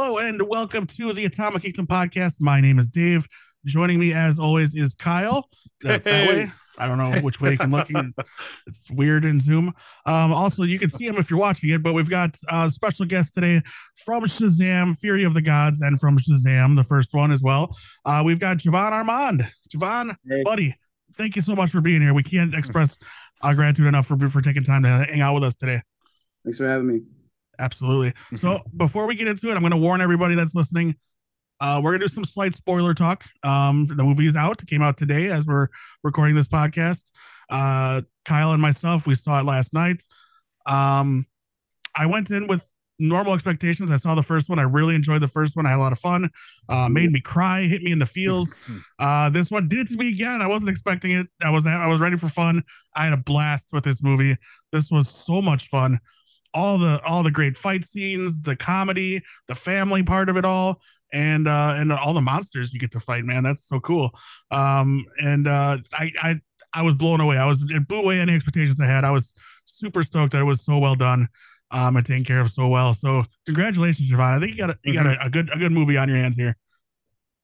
Hello and welcome to the Atomic Kingdom podcast. My name is Dave. Joining me as always is Kyle. That, that way. I don't know which way you can look. It's weird in Zoom. Um, also, you can see him if you're watching it, but we've got a special guest today from Shazam, Fury of the Gods, and from Shazam, the first one as well. Uh, we've got Jovan Armand. Jovan, Hey. buddy, thank you so much for being here. We can't express our gratitude enough for, for taking time to hang out with us today. Thanks for having me. Absolutely. So before we get into it, I'm going to warn everybody that's listening. Uh, we're going to do some slight spoiler talk. Um, the movie is out. It came out today as we're recording this podcast. Uh, Kyle and myself, we saw it last night. Um, I went in with normal expectations. I saw the first one. I really enjoyed the first one. I had a lot of fun. Uh, made me cry, hit me in the feels. Uh, this one did to me again. I wasn't expecting it. I was I was ready for fun. I had a blast with this movie. This was so much fun. All the all the great fight scenes, the comedy, the family part of it all, and uh and all the monsters you get to fight, man. That's so cool. Um and uh I I I was blown away. I was it blew away any expectations I had. I was super stoked that it was so well done. Um and taken care of so well. So congratulations, Jovan. I think you got a, you got a, a good a good movie on your hands here.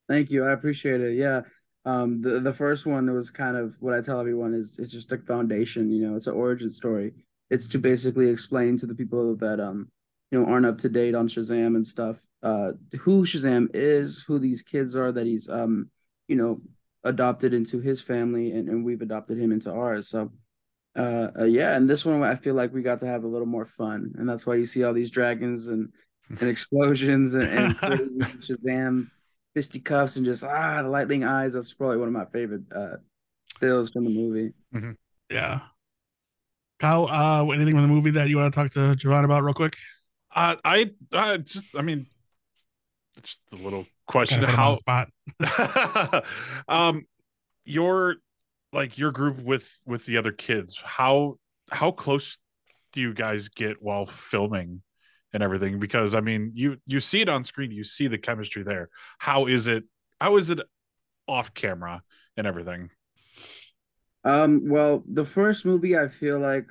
Thank you. I appreciate it. Yeah. Um, the the first one was kind of what I tell everyone is it's just a foundation, you know, it's an origin story. It's to basically explain to the people that um, you know, aren't up to date on Shazam and stuff, uh, who Shazam is, who these kids are that he's um, you know, adopted into his family and, and we've adopted him into ours. So uh, uh yeah, and this one I feel like we got to have a little more fun. And that's why you see all these dragons and and explosions and, and Shazam fisticuffs and just ah the lightning eyes. That's probably one of my favorite uh stills from the movie. Yeah. Kyle, uh, anything from the movie that you want to talk to Jovan about real quick? Uh, I, I just, I mean, just a little question. Kinda put him on How, the spot. um, your like your group with with the other kids. How how close do you guys get while filming and everything? Because I mean, you you see it on screen, you see the chemistry there. How is it? How is it off camera and everything? Um, well, the first movie I feel like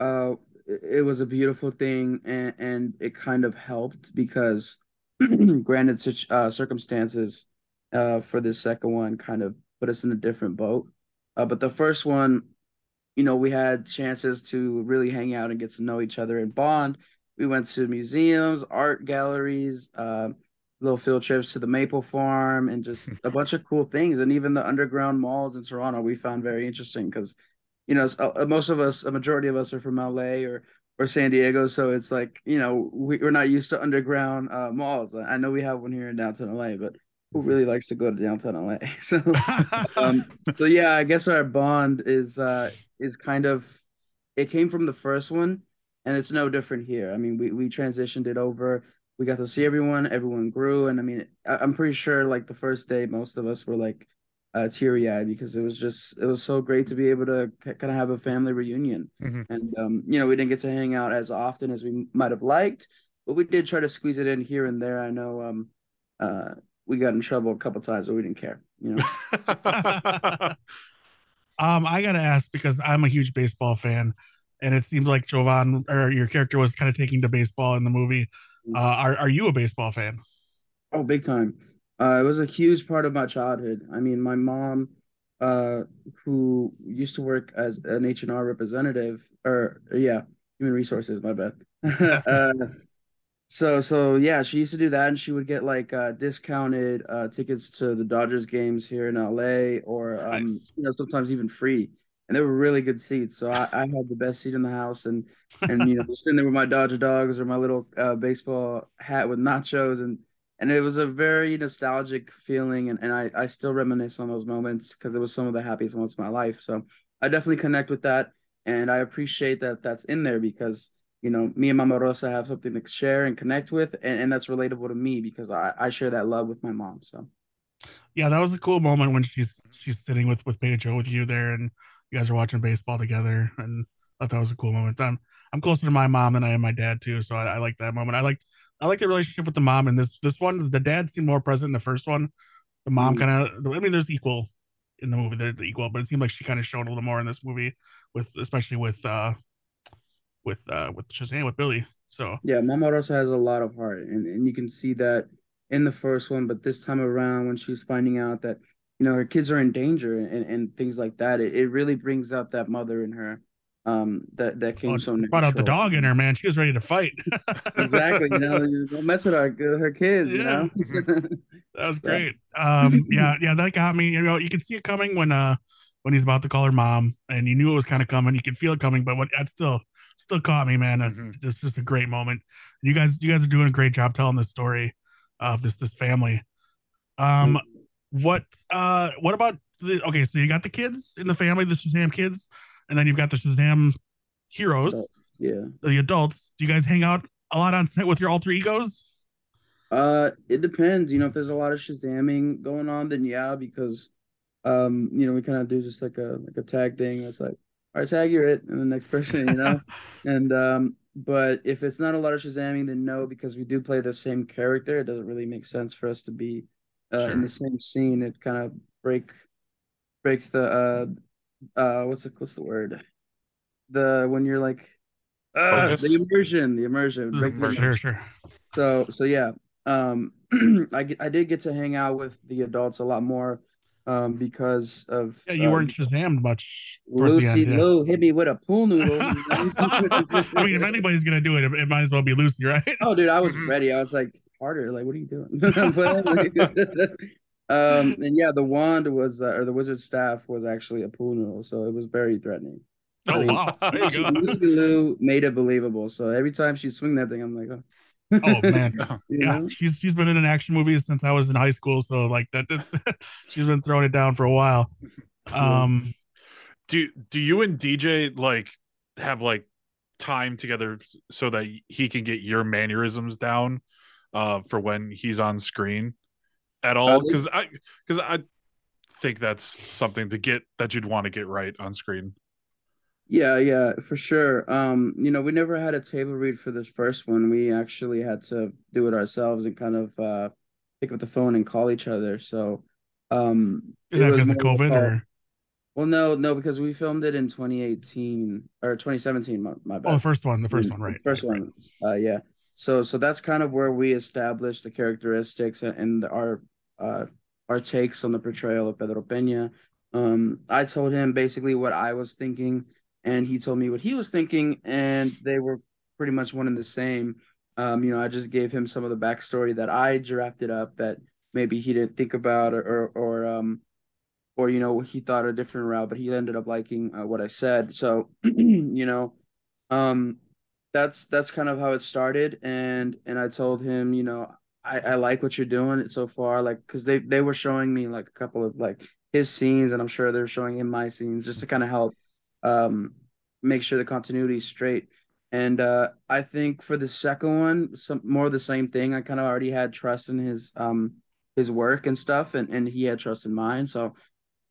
uh it, was a beautiful thing and and it kind of helped because granted such uh circumstances uh for this second one kind of put us in a different boat. Uh, but the first one, you know, we had chances to really hang out and get to know each other and bond. We went to museums, art galleries, uh, little field trips to the Maple Farm, and just a bunch of cool things. And even the underground malls in Toronto, we found very interesting because, you know, uh, most of us, a majority of us, are from LA or or San Diego, so it's like you know we, we're not used to underground uh, malls. I know we have one here in downtown LA, but who really likes to go to downtown LA? So um so yeah i guess our bond is uh is kind of it came from the first one and it's no different here. I mean we we transitioned it over. We got to see everyone. Everyone grew. And i mean I, i'm pretty sure like the first day most of us were like uh teary-eyed because it was just it was so great to be able to kind of have a family reunion Mhm. and um you know we didn't get to hang out as often as we might have liked but we did try to squeeze it in here and there i know um uh we got in trouble a couple times but we didn't care you know um, I gotta ask because I'm a huge baseball fan, and it seemed like Jovan or your character was kind of taking to baseball in the movie. Uh, are are you a baseball fan? Oh, big time. Uh, it was a huge part of my childhood. I mean, my mom, uh, who used to work as an H&R representative, or yeah, human resources, my bad. uh, so so yeah, she used to do that, and she would get like uh, discounted uh, tickets to the Dodgers games here in LA, or um, Nice. you know, sometimes even free. And they were really good seats. So I, I had the best seat in the house, and and you know, sitting there with my Dodger dogs or my little uh, baseball hat with nachos, and and it was a very nostalgic feeling, and, and I I still reminisce on those moments because it was some of the happiest moments of my life. So I definitely connect with that, and I appreciate that that's in there because you know me and Mama Rosa have something to share and connect with, and, and that's relatable to me because I I share that love with my mom. So Yeah, that was a cool moment when she's she's sitting with with Pedro with you there, and you guys are watching baseball together, and I thought that was a cool moment. I'm I'm closer to my mom than I am my dad too, so I, I like that moment. I like I like the relationship with the mom in this this one. The dad seemed more present in the first one. The mom Mhm. kind of. I mean, there's equal in the movie. They're the equal, but it seemed like she kind of showed a little more in this movie, with especially with uh with uh with Shazam with Billy. So Yeah, Mama Rosa has a lot of heart, and, and you can see that in the first one. But this time around, when she's finding out that you know her kids are in danger and, and things like that, it, it really brings out that mother in her. Um, that that came oh, so brought out the dog in her, man. She was ready to fight. exactly. You know, don't mess with her her kids. You know. That was great. Um, yeah, yeah, that got me. You know, you can see it coming when uh when he's about to call her mom, and you knew it was kind of coming. You could feel it coming, but what that still still caught me, man. Uh, Mhm. Just just a great moment. You guys, you guys are doing a great job telling this story of this this family. Um, what uh what about the okay? So you got the kids in the family, the Shazam kids, and then you've got the Shazam heroes, yeah. the adults. Do you guys hang out a lot on set with your alter egos? Uh, it depends. You know, if there's a lot of Shazamming going on, then yeah, because um, you know, we kind of do just like a like a tag thing. It's like, all right, tag you're it, and the next person, you know. and um, but if it's not a lot of Shazamming, then no, because we do play the same character. It doesn't really make sense for us to be uh, Sure. in the same scene. It kind of break breaks the uh uh what's the what's the word the when you're like uh, Focus? the immersion the immersion the For immersion. sure, sure. So so yeah, um, I I did get to hang out with the adults a lot more, um, because of Yeah, you um, weren't Shazammed much. Lucy end, yeah. Lou hit me with a pool noodle. I mean, if anybody's gonna do it, it, might as well be Lucy, right? oh, dude, I was Mhm. ready. I was like, harder. Like, what are you doing? But- um, and yeah, the wand was, uh, or the wizard's staff was actually a pool noodle, so it was very threatening. Oh wow, there you Lucy, go. Lucy Liu made it believable. So every time she swing that thing, I'm like, oh, Oh man, yeah, know? she's she's been in an action movie since I was in high school, so like that. That's she's been throwing it down for a while. Um, do do you and DJ like have like time together so that he can get your mannerisms down uh for when he's on screen at all because I because I think that's something to get that you'd want to get right on screen. Yeah, yeah, for sure. Um, you know, we never had a table read for this first one. We actually had to do it ourselves and kind of uh pick up the phone and call each other. So, um, is that because of COVID or Well, no, no, because we filmed it in 2018 or 2017. My, my bad. oh the first one, the first Mm, one, right? First right, one. Uh, yeah. So, so that's kind of where we established the characteristics and, our uh our takes on the portrayal of Pedro Peña. Um, I told him basically what I was thinking, and he told me what he was thinking, and they were pretty much one and the same. Um, you know, I just gave him some of the backstory that I drafted up that maybe he didn't think about or or, or um or you know he thought a different route, but he ended up liking uh, what I said. So you know, um, that's that's kind of how it started, and and I told him, you know, I I like what you're doing so far, like because they they were showing me like a couple of like his scenes, and I'm sure they're showing him my scenes just to kind of help um make sure the continuity is straight. And uh, I think for the second one, some more the same thing. I kind of already had trust in his um his work and stuff, and and he had trust in mine. So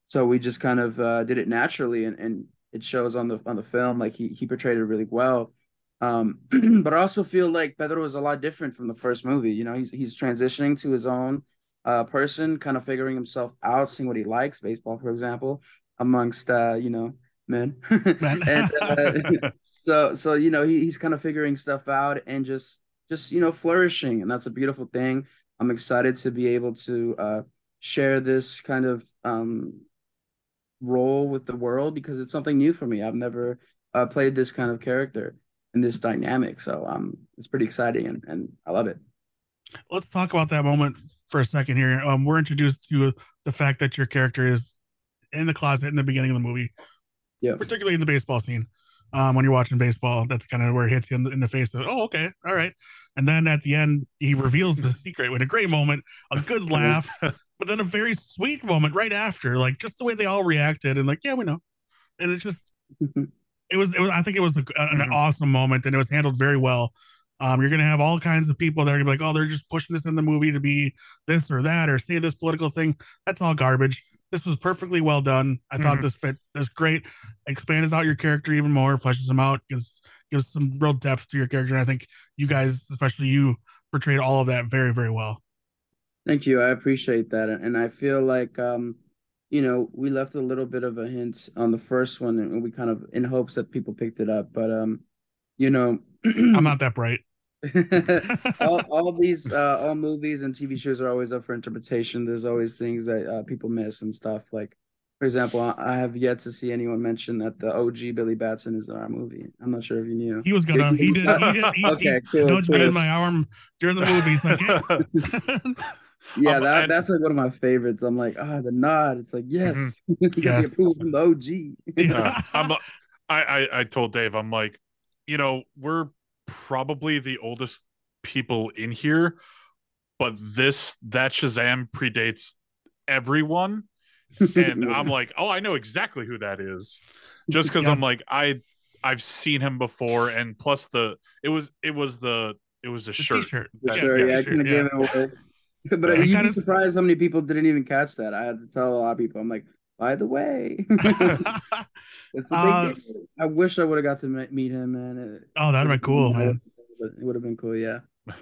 so we just kind of uh, did it naturally, and and it shows on the on the film. Like he he portrayed it really well. Um, but I also feel like Pedro is a lot different from the first movie. You know, he's he's transitioning to his own uh person, kind of figuring himself out, seeing what he likes, baseball, for example, amongst uh, you know, men. And uh, so so you know he, he's kind of figuring stuff out and just just you know flourishing and that's a beautiful thing i'm excited to be able to uh share this kind of um role with the world because it's something new for me i've never uh, played this kind of character in this dynamic so um it's pretty exciting and, and i love it Let's talk about that moment for a second here. Um, we're introduced to the fact that your character is in the closet in the beginning of the movie, yeah particularly in the baseball scene. Um, when you're watching baseball, that's kind of where it hits you in the, in the face. Of, oh, okay, all right. And then at the end, he reveals the secret with a great moment, a good laugh, but then a very sweet moment right after, like just the way they all reacted, and like, yeah, we know. And it just, it was, it was. I think it was a, an Mhm. awesome moment, and it was handled very well. Um, you're gonna have all kinds of people that are gonna be like, oh, they're just pushing this in the movie to be this or that or say this political thing. That's all garbage. This was perfectly well done. I thought Mhm. this fit this great. Expands out your character even more, fleshes him out, gives gives some real depth to your character. And I think you guys, especially you, portrayed all of that very, very well. Thank you. I appreciate that. And I feel like um, you know, we left a little bit of a hint on the first one and we kind of in hopes that people picked it up. But um, you know, I'm not that bright. all, all these uh all movies and TV shows are always up for interpretation. There's always things that uh, people miss and stuff. Like, for example, I, I have yet to see anyone mention that the OG Billy Batson is in our movie. I'm not sure if you knew. He was gonna. He did. He did. He, Okay, he cool, in cool. my arm during the movie. He's like, "Hey." Yeah, Um, that, and- that's like one of my favorites. I'm like, ah, the nod. It's like, yes, you got the Yes. approval from the OG. Yeah. I'm, I, I, I told Dave, I'm like, you know, we're probably the oldest people in here, but this that Shazam predates everyone, and I'm like, oh, I know exactly who that is, just because Yeah. I'm like, I, I've seen him before, and plus the it was it was the it was a The shirt. t-shirt. That- Yeah, yeah, I t-shirt, kind of yeah. Gave it away. But I you'd be surprised how many people didn't even catch that. I had to tell a lot of people. I'm like, by the way, it's a big Uh. I wish I would have got to meet him, man. It, oh, that'd been cool, man. It would have been cool, yeah.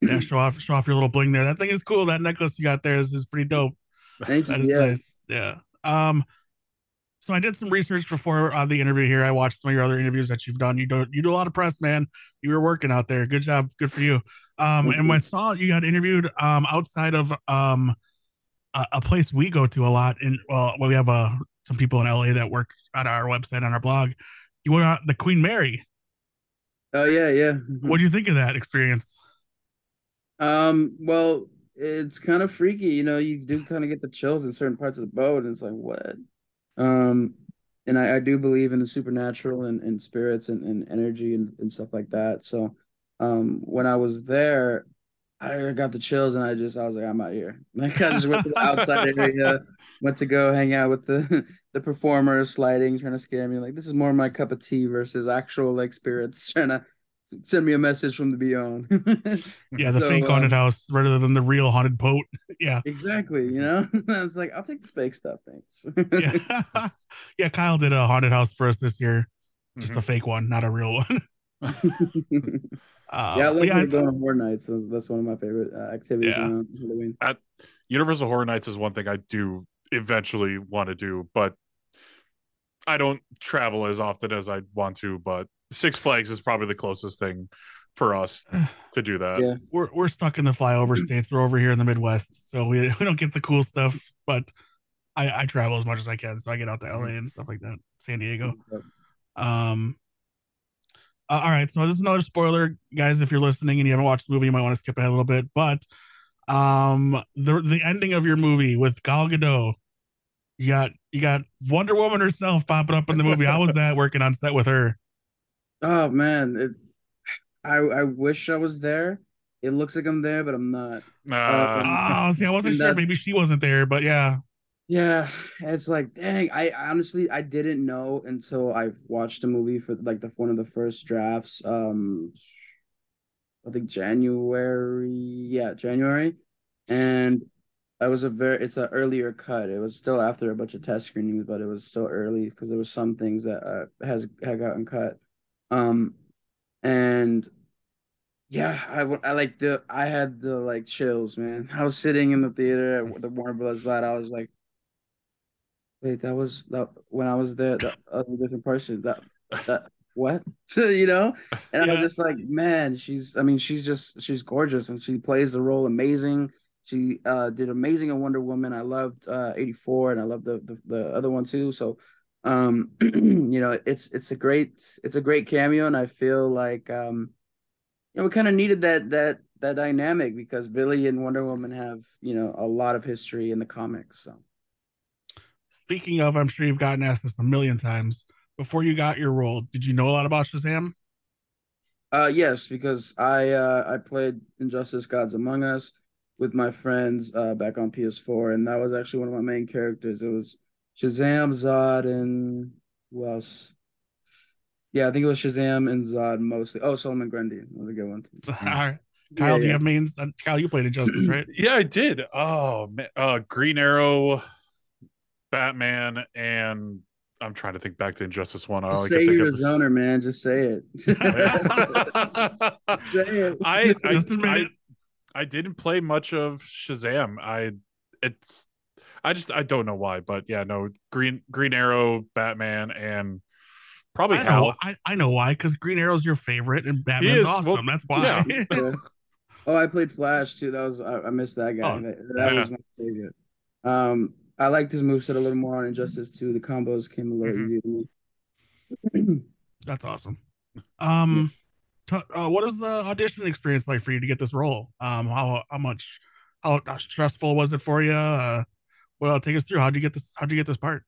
Yeah, show off, show off your little bling there. That thing is cool. That necklace you got there is, is pretty dope. Thank you. That is Yeah. nice. Yeah. Um. So I did some research before uh, the interview here. I watched some of your other interviews that you've done. You do you do a lot of press, man. You were working out there. Good job. Good for you. Um. And when I saw you got interviewed um outside of um a, a place we go to a lot in well we have uh some people in LA that work at our website on our blog. You were on the Queen Mary. Oh yeah, yeah. Mhm. What do you think of that experience? Um, well, it's kind of freaky, you know, you do kind of get the chills in certain parts of the boat, and it's like, what? Um, and I, I do believe in the supernatural and, and spirits and, and energy and, and stuff like that. So, um, when I was there, I got the chills and I just, I was like, I'm out here. Like, I just went to the outside area, went to go hang out with the, the performers sliding, trying to scare me. Like, this is more my cup of tea versus actual, like, spirits trying to send me a message from the beyond. Yeah, the So, fake haunted um, house rather than the real haunted boat. yeah. Exactly, you know. I was like, I'll take the fake stuff, thanks. Yeah. yeah, Kyle did a haunted house for us this year. Just Mhm. a fake one, not a real one. Uh, yeah, I but love yeah, I going thought- on horror nights. That's, that's one of my favorite uh, activities Yeah. around Halloween. Universal Horror Nights is one thing I do eventually want to do, but I don't travel as often as I want to. But Six Flags is probably the closest thing for us to do that. Yeah. we're we're stuck in the flyover states. We're over here in the Midwest, so we, we don't get the cool stuff. But I, I travel as much as I can, so I get out to LA and stuff like that, San Diego. Um. Uh, all right, so this is another spoiler, guys. If you're listening and you haven't watched the movie, you might want to skip ahead a little bit. But um, the the ending of your movie with Gal Gadot, you got you got Wonder Woman herself popping up in the movie. How was that working on set with her? Oh man, it's I I wish I was there. It looks like I'm there, but I'm not. Uh, Oh, see, I wasn't sure. that- Maybe she wasn't there, but yeah. Yeah, it's like, dang, I honestly I didn't know until I watched the movie for like the one of the first drafts. Um I think January, yeah, January. And I was a very it's an earlier cut. It was still after a bunch of test screenings, but it was still early because there was some things that uh, has had gotten cut. Um and yeah, I I like the I had the like chills, man. I was sitting in the theater at the Warner Brothers lot. I was like, wait, that was that when I was there, that other different person. That that what? you know? And I was just like, man, she's I mean, she's just she's gorgeous and she plays the role amazing. She uh did amazing in Wonder Woman. I loved uh 84 and I loved the the, the other one too. So um you know it's it's a great it's a great cameo and I feel like um you know, we kind of needed that that that dynamic because Billy and Wonder Woman have you know a lot of history in the comics. So Speaking of, I'm sure you've gotten asked this a million times. Before you got your role, did you know a lot about Shazam? uh yes, because I uh I played Injustice Gods Among Us with my friends uh back on PS4 and that was actually one of my main characters. It was Shazam, Zod, and who else? Yeah, I think it was Shazam and Zod mostly. Oh, Solomon Grundy was a good one. Too. All right. Yeah, Kyle, do you yeah. have mains? Uh, Kyle, you played Injustice, right? yeah, I did. Oh man, uh, Green Arrow, Batman, and I'm trying to think back to Injustice One. All I Just say think you're a of zoner, man. Just say it. say it. I I, Just admit I. I didn't play much of Shazam. I it's I just I don't know why, but yeah, no Green Green Arrow, Batman, and Probably I know, Hal. I, I know why, because Green Arrow's your favorite and Batman's is, awesome. well, That's why. Yeah. Oh, I played Flash too. That was I, I missed that guy. Oh, that that yeah. was my favorite. Um, I liked his moveset a little more on Injustice 2. The combos came a little Mhm. easier to me. That's awesome. Um, t- uh, what was the audition experience like for you to get this role? Um, how how much how, how stressful was it for you? Uh, well, take us through. How'd you get this? How'd you get this part?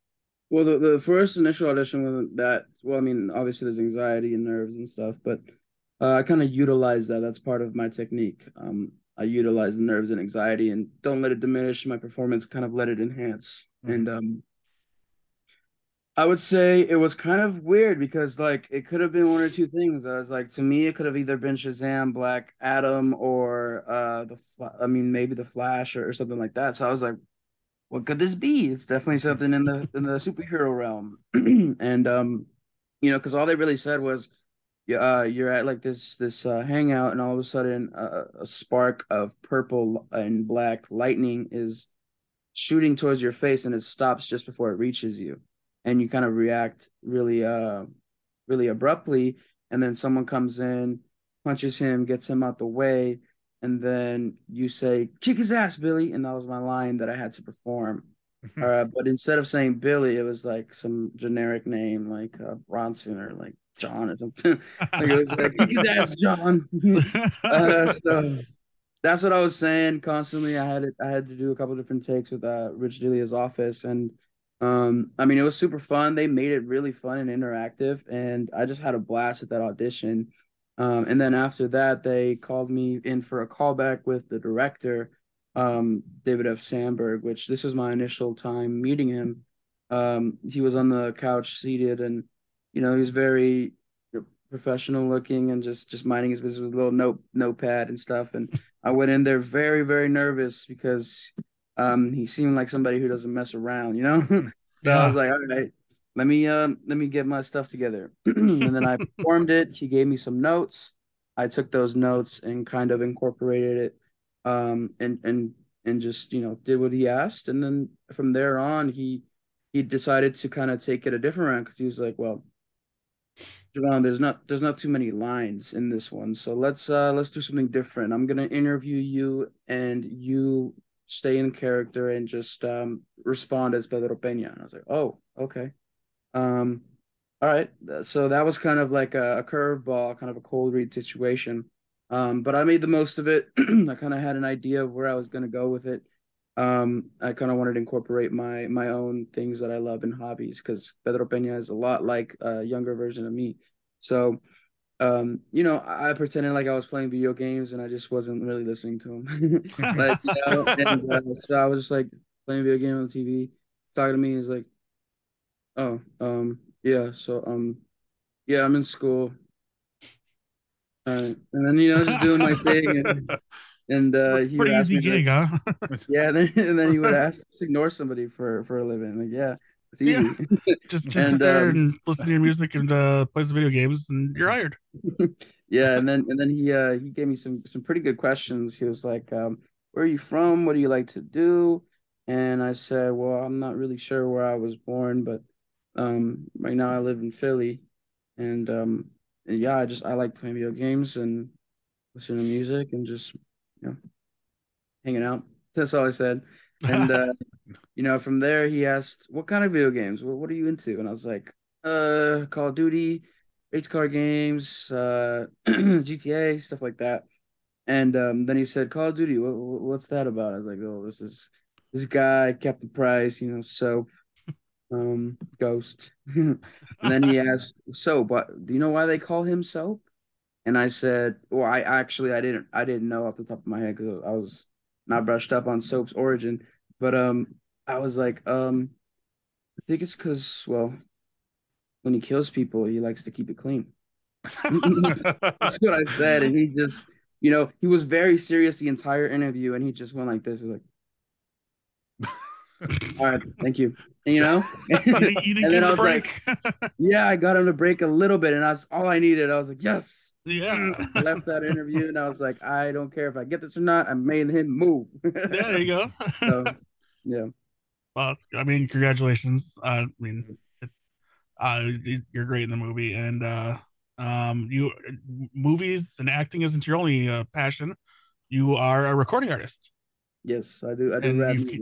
Well, the, the first initial audition wasn't that. Well, I mean, obviously there's anxiety and nerves and stuff, but uh, I kind of utilize that. That's part of my technique. Um, I utilize the nerves and anxiety and don't let it diminish my performance. Kind of let it enhance. Mhm. And um, I would say it was kind of weird because like it could have been one or two things. I was like, to me, it could have either been Shazam, Black Adam, or uh, the. Fla- I mean, maybe the Flash or, or something like that. So I was like, what could this be? It's definitely something in the in the superhero realm. and um, you know, because all they really said was, uh, you're at like this this uh, hangout, and all of a sudden, uh, a spark of purple and black lightning is shooting towards your face, and it stops just before it reaches you, and you kind of react really uh really abruptly, and then someone comes in, punches him, gets him out the way, and then you say, "Kick his ass, Billy," and that was my line that I had to perform. Uh, but instead of saying Billy, it was like some generic name like uh, Bronson or like John or something. like it was like, "Kick his ass, John." uh, so that's what I was saying constantly. I had it. I had to do a couple different takes with uh, Rich Delia's office, and um, I mean, it was super fun. They made it really fun and interactive, and I just had a blast at that audition. Um, and then after that, they called me in for a callback with the director, um, David F. Sandberg, which this was my initial time meeting him. Um, he was on the couch seated, and you know, he was very professional looking and just just minding his business with a little note notepad and stuff. And I went in there very very nervous because um, he seemed like somebody who doesn't mess around, you know. so I was like, all right, let me um let me get my stuff together. and then I performed it. He gave me some notes. I took those notes and kind of incorporated it um and and and just, you know, did what he asked. And then from there on he he decided to kind of take it a different route because he was like, well, Jovan, there's not there's not too many lines in this one. So let's uh let's do something different. I'm gonna interview you and you stay in character and just um respond as Pedro Peña. And I was like, oh, okay. Um, all right. So that was kind of like a, a curveball, kind of a cold read situation. Um, but I made the most of it. I kind of had an idea of where I was gonna go with it. Um, I kind of wanted to incorporate my my own things that I love and hobbies because Pedro Peña is a lot like a younger version of me. So um, you know, I pretended like I was playing video games and I just wasn't really listening to him. like, you know, and uh, so I was just like playing video game on TV, talking to me. He's like, "Oh, um, yeah, so um, yeah, I'm in school." All right, and then you know, just doing my thing, and, and uh, he Pretty easy me, like, gig, huh? yeah, and then, and then he would ask, just ignore somebody for for a living. Like, yeah, it's Yeah. Just just And, sit there um, and listen to your music and uh, play some video games, and you're hired. yeah, and then and then he uh he gave me some some pretty good questions. He was like, um, "Where are you from? What do you like to do?" And I said, "Well, I'm not really sure where I was born, but um, right now I live in Philly, and um, yeah, I just I like playing video games and listening to music and just you know hanging out. That's all I said. And uh, you know, from there he asked, "What kind of video games? What what are you into?" And I was like, "Uh, Call of Duty." race car games, uh, GTA, stuff like that. And um, then he said, "Call of Duty, what, what's that about?" I was like, "Oh, this is this guy Captain Price, you know, soap, um, Ghost." and then he asked, "Soap, what? Do you know why they call him Soap?" And I said, "Well, I actually I didn't I didn't know off the top of my head because I was not brushed up on Soap's origin, but um, I was like, um, I think it's because well." When he kills people, he likes to keep it clean. That's what I said, and he just, you know, he was very serious the entire interview, and he just went like this, he was like, "All right, thank you," you know. you didn't, you didn't And then I a was like, yeah, I got him to break a little bit, and that's all I needed. I was like, yes. yeah. I left that interview, and I was like, I don't care if I get this or not. I made him move. yeah, there you go. So, yeah. well, I mean, congratulations. Uh, I mean, it, Uh, you're great in the movie, and uh, um, you movies and acting isn't your only uh, passion. You are a recording artist. Yes, I do. I do rap music.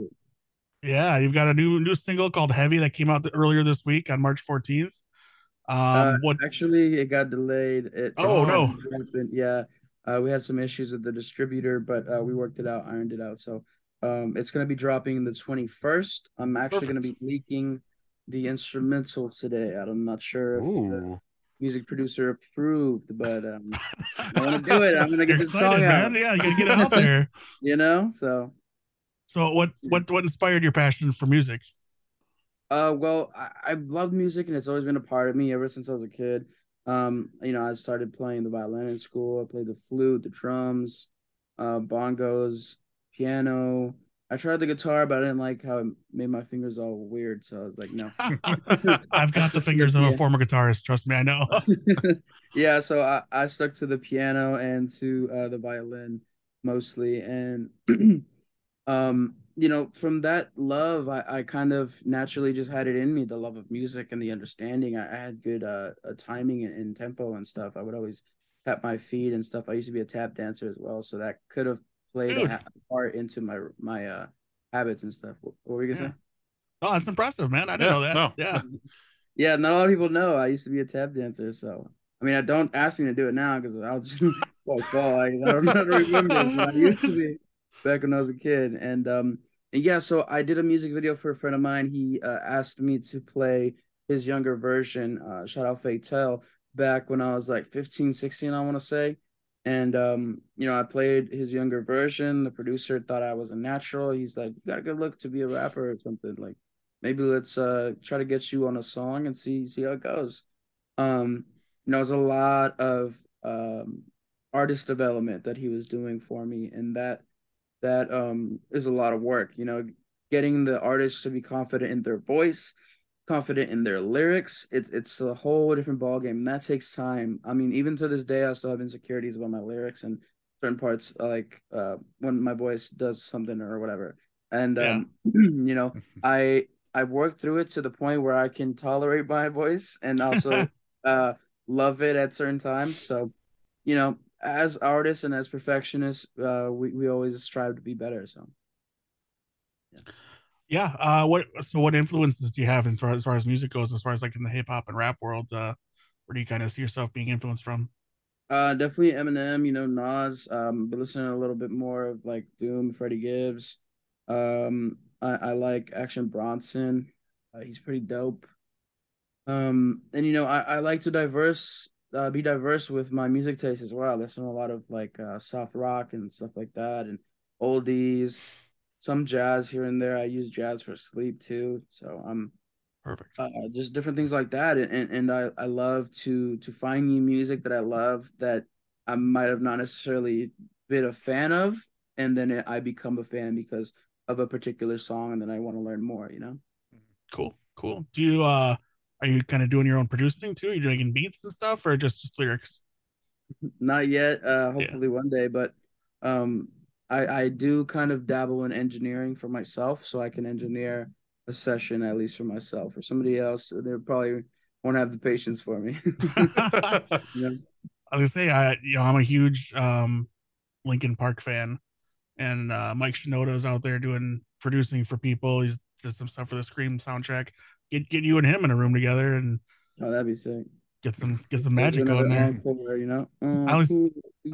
Yeah, you've got a new new single called "Heavy" that came out earlier this week on March 14th. Um, uh, what actually it got delayed. It, oh no! Yeah, uh, we had some issues with the distributor, but uh, we worked it out, ironed it out. So um, it's going to be dropping the 21st. I'm actually going to be leaking the instrumental today. I'm not sure if the music producer approved, but um, I want to do it. I'm going to get the song man. out. Yeah, you got to get it out there. you know, so. So what what what inspired your passion for music? Uh, well, I, I've loved music and it's always been a part of me ever since I was a kid. Um, you know, I started playing the violin in school. I played the flute, the drums, uh, bongos, piano. I tried the guitar, but I didn't like how it made my fingers all weird. So I was like, no. I've got the fingers of a former guitarist. Trust me, I know. yeah, so I, I stuck to the piano and to uh, the violin mostly, and um, you know, from that love, I, I kind of naturally just had it in me, the love of music and the understanding. I, I had good uh, uh timing and, and, tempo and stuff. I would always tap my feet and stuff. I used to be a tap dancer as well, so that could have played Dude. a part into my my uh habits and stuff. What, what were you gonna yeah. say? Oh, that's impressive, man. I didn't yeah, know that. No. Yeah. yeah, not a lot of people know I used to be a tap dancer, so I mean, I don't ask me to do it now because I'll just like fall. I, I don't, I don't remember. I used to be back when I was a kid. And um and yeah, so I did a music video for a friend of mine. He uh, asked me to play his younger version, uh, shout out Fake Tell, back when I was like 15, 16, I want to say. And um, you know, I played his younger version. The producer thought I was a natural. He's like, You got a good look to be a rapper or something. Like, maybe let's uh try to get you on a song and see see how it goes. Um, you know, it was a lot of um artist development that he was doing for me, and that that um is a lot of work you know getting the artists to be confident in their voice confident in their lyrics. It's it's a whole different ball game and that takes time. I mean even to this day i still have insecurities about my lyrics and certain parts like uh when my voice does something or whatever. And yeah. um you know i i've worked through it to the point where i can tolerate my voice and also uh love it at certain times. So you know as artists and as perfectionists, uh, we we always strive to be better. So, yeah. Yeah. Uh, what so what influences do you have as far as, far as music goes? As far as like in the hip hop and rap world, uh, where do you kind of see yourself being influenced from? Uh, definitely Eminem. You know, Nas. Um, but listening a little bit more of like Doom, Freddie Gibbs. Um, I, I like Action Bronson. Uh, he's pretty dope. Um, and you know, I, I like to diverse uh, be diverse with my music taste as well. Listen to a lot of like uh, soft rock and stuff like that, and oldies, some jazz here and there. I use jazz for sleep too, so I'm perfect. Uh, just different things like that, and and, and I, I love to to find new music that I love that I might have not necessarily been a fan of, and then it, I become a fan because of a particular song, and then I want to learn more. You know. Cool, cool. Do you uh are you kind of doing your own producing too? You're you doing beats and stuff, or just just lyrics? Not yet. Uh, hopefully yeah. one day, but um, I I do kind of dabble in engineering for myself, so I can engineer a session at least for myself. or somebody else, they probably won't have the patience for me. yeah. I was gonna say, I you know I'm a huge um, Linkin Park fan, and uh, Mike Shinoda is out there doing producing for people. He's did some stuff for the Scream soundtrack get get you and him in a room together and oh, that'd be sick. Get some get some magic going there. you know, I always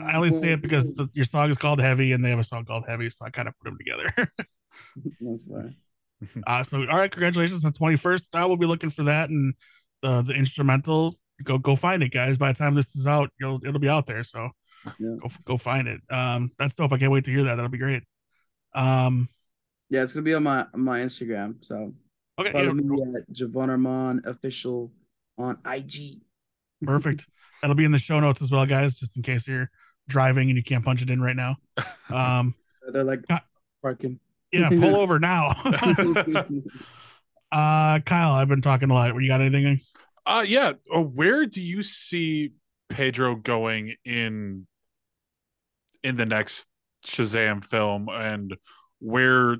I only say it because the, your song is called Heavy and they have a song called Heavy, so I kind of put them together. That's fine. Uh, so all right, congratulations on twenty first. I will be looking for that and the the instrumental. Go go find it, guys. By the time this is out, you'll it'll be out there. So yeah. go go find it. Um, that's dope. I can't wait to hear that. That'll be great. Um, yeah, it's gonna be on my my Instagram. So Okay. Follow me at Jovan Armand official on IG. Perfect. That'll be in the show notes as well, guys, just in case you're driving and you can't punch it in right now. Um, They're like parking. Yeah, pull over now. uh, Kyle, I've been talking a lot. You got anything? Uh, yeah. Uh, where do you see Pedro going in in the next Shazam film, and where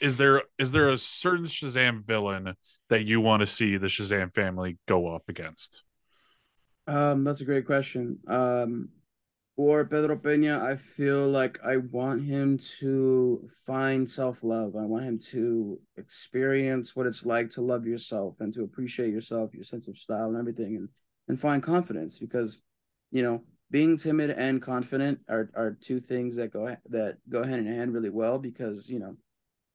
is there is there a certain Shazam villain that you want to see the Shazam family go up against? Um, that's a great question. Um, for Pedro Pena, I feel like I want him to find self love. I want him to experience what it's like to love yourself and to appreciate yourself, your sense of style, and everything, and and find confidence because, you know, being timid and confident are are two things that go that go hand in hand really well because you know,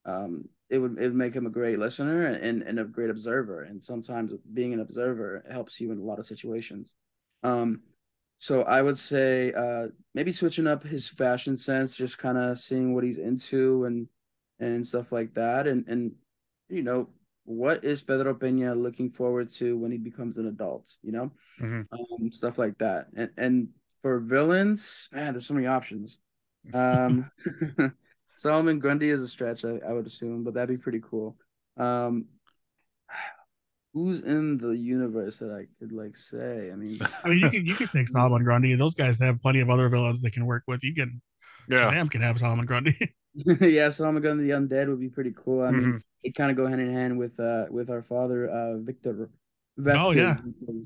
um, it would it would make him a great listener and and a great observer, and sometimes being an observer helps you in a lot of situations. Um, so I would say uh, maybe switching up his fashion sense, just kind of seeing what he's into and and stuff like that, and and you know what is Pedro Pena looking forward to when he becomes an adult, you know, Mhm. um, stuff like that, and and for villains, man, there's so many options. Um, Solomon Grundy is a stretch, I, I would assume, but that'd be pretty cool. Um, who's in the universe that I could like say? I mean, I mean, you could you could take Solomon Grundy. Those guys have plenty of other villains they can work with. You can Yeah. Sam can have Solomon Grundy. yeah, Solomon Grundy the Undead would be pretty cool. I mean, Mhm. it kind of go hand in hand with uh with our father uh Victor Vasquez, Oh, yeah.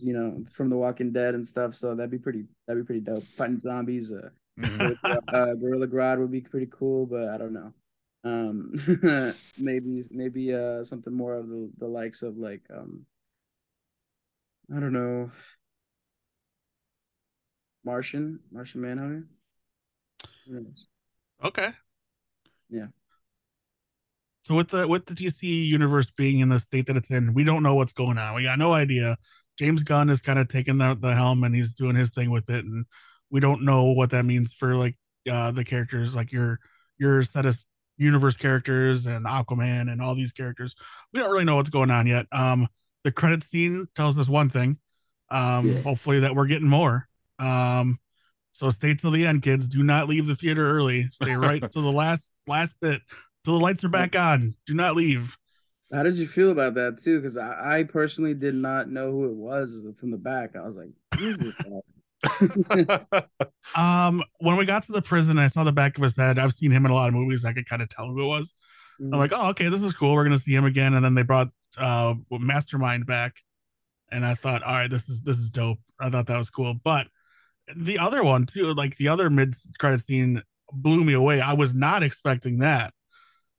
you know from The Walking Dead and stuff. So that'd be pretty that'd be pretty dope. Fighting zombies, uh, Uh Gorilla Grodd would be pretty cool, but I don't know. Um, maybe maybe uh something more of the the likes of like um, I don't know, Martian Martian Manhunter. Okay. Yeah. So with the with the DC universe being in the state that it's in, we don't know what's going on. We got no idea. James Gunn is kind of taking the, the helm and he's doing his thing with it, and we don't know what that means for like uh the characters, like your your set of universe characters and Aquaman and all these characters. We don't really know what's going on yet. Um, the credit scene tells us one thing. Um, Yeah. hopefully that we're getting more. Um, so stay till the end, kids. Do not leave the theater early. Stay right to the last last bit till the lights are back on. Do not leave. How did you feel about that too? Because I, I personally did not know who it was from the back. I was like, "Who's this guy?" Um, when we got to the prison, I saw the back of his head. I've seen him in a lot of movies. I could kind of tell who it was. I'm like, oh, okay, this is cool. We're gonna see him again. And then they brought uh Mister Mind back, and I thought, all right, this is this is dope. I thought that was cool. But the other one too, like the other mid credit scene, blew me away. I was not expecting that.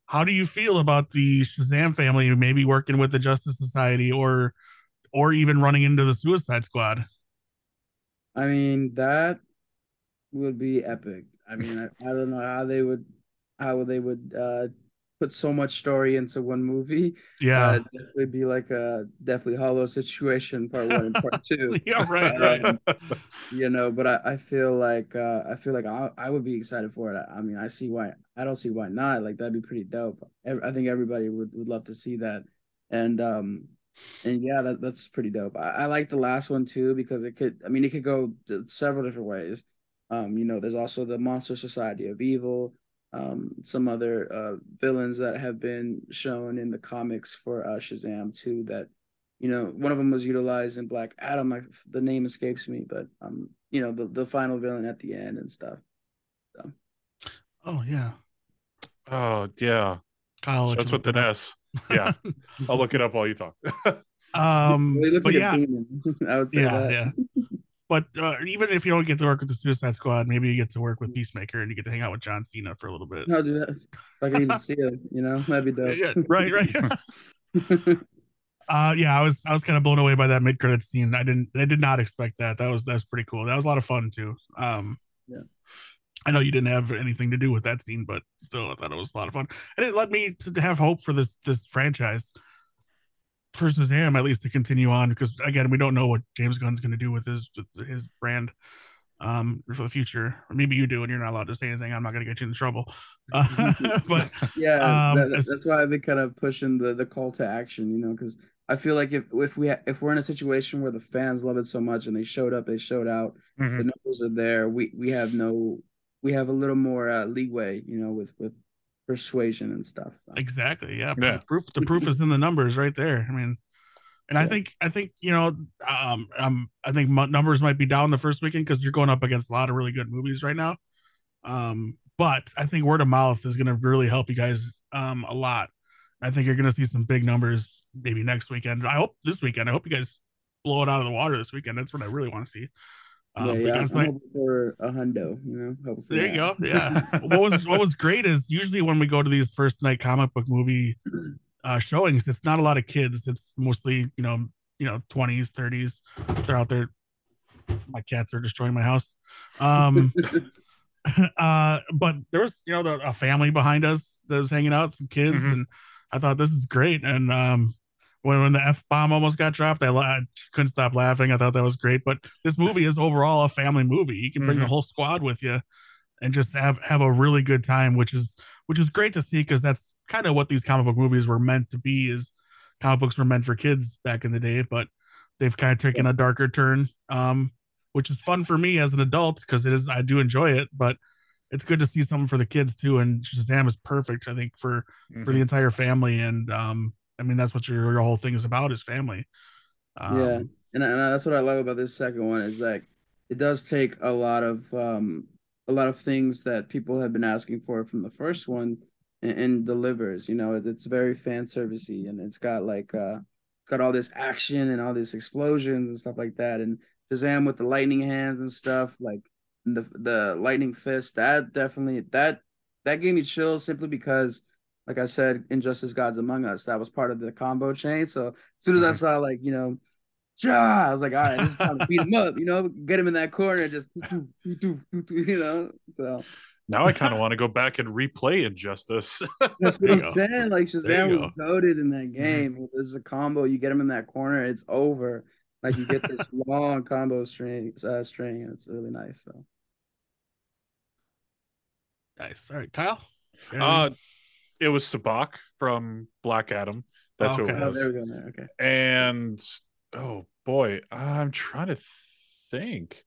How do you feel about the Shazam family maybe working with the Justice Society or or even running into the Suicide Squad? I mean, that would be epic. I mean, I, I don't know how they would, how they would uh put so much story into one movie. Yeah. Uh, definitely be like a Deathly Hallows situation, part one and part two. yeah, right. Um, you know, but I, I feel like uh, I feel like I, I would be excited for it. I, I mean, I see why I don't see why not. Like that'd be pretty dope. Ev- I think everybody would, would love to see that. And um and yeah, that, that's pretty dope. I, I like the last one too because it could I mean it could go several different ways. Um, you know, there's also the Monster Society of Evil, um, some other uh villains that have been shown in the comics for uh Shazam too that you know, one of them was utilized in Black Adam. I, the name escapes me, but um, you know, the the final villain at the end and stuff. Oh yeah. oh yeah. Kyle, That's with an S. Yeah. I'll look it up while you talk. Um, Well, he looks but like yeah, a demon. I would say yeah, that. yeah. But uh, even if you don't get to work with the Suicide Squad, maybe you get to work with Peacemaker and you get to hang out with John Cena for a little bit. No, dude, that's, if I can even see it, you know, that'd be dope. Yeah, right, right. uh, yeah, I was I was kind of blown away by that mid credit scene. I didn't I did not expect that. That was that's pretty cool. That was a lot of fun too. Um, Yeah. I know you didn't have anything to do with that scene, but still, I thought it was a lot of fun, and it led me to have hope for this this franchise for Shazam at least to continue on because again we don't know what James Gunn's going to do with his with his brand um for the future. Or maybe you do, and you're not allowed to say anything. I'm not going to get you in trouble. Uh, but yeah, Um, that- that's why I've been kind of pushing the the call to action, you know, because I feel like if if we if we're in a situation where the fans love it so much and they showed up, they showed out, Mhm. the numbers are there. We we have no we have a little more uh, leeway, you know, with with persuasion and stuff. Exactly. Yeah. Yeah. The proof the proof is in the numbers right there. I mean, and I think I think you know um um I think mu- numbers might be down the first weekend because you're going up against a lot of really good movies right now. Um, but I think word of mouth is going to really help you guys um a lot. I think you're gonna see some big numbers maybe next weekend. I hope this weekend. I hope you guys blow it out of the water this weekend. That's what I really want to see. Um, yeah, yeah. because, I'm like, for a hundo, you know. there you that. go. Yeah. what was what was great is usually when we go to these first night comic book movie uh showings, it's not a lot of kids. It's mostly, you know, you know, 20s, 30s. They're out there. My cats are destroying my house. Um uh but there was, you know, the, a family behind us that was hanging out, some kids, Mhm. and I thought this is great. And um when, when the F bomb almost got dropped, I, I just couldn't stop laughing. I thought that was great. But this movie is overall a family movie. You can bring the Mhm. whole squad with you and just have have a really good time, which is which is great to see because that's kind of what these comic book movies were meant to be. Is comic books were meant for kids back in the day, but they've kind of taken a darker turn, um, which is fun for me as an adult because it is I do enjoy it, but it's good to see something for the kids too. And Shazam is perfect, I think, for for the entire family. And um, I mean that's what your your whole thing is about is family. Um, yeah, and, and that's what I love about this second one is like it does take a lot of um a lot of things that people have been asking for from the first one and, and delivers. You know, it, it's very fan servicey and it's got like uh got all this action and all these explosions and stuff like that. And Shazam with the lightning hands and stuff like the the lightning fist that definitely that that gave me chills simply because like I said, Injustice Gods Among Us, that was part of the combo chain. So as soon as I Mhm. saw like, you know, Jah, I was like, all right, this is time to beat him up, you know, get him in that corner, just you know. So Now I kind of want to go back and replay Injustice. that's what I'm go. saying. Like There Shazam was go. Mm-hmm. goaded in that game. There's a combo, you get him in that corner, it's over. Like you get this long combo string, uh, string, and it's really nice. So nice. All right, Kyle. uh, it was Sabbac from Black Adam. That's Okay. it oh, was. there we go. There. Okay. and oh boy, I'm trying to think.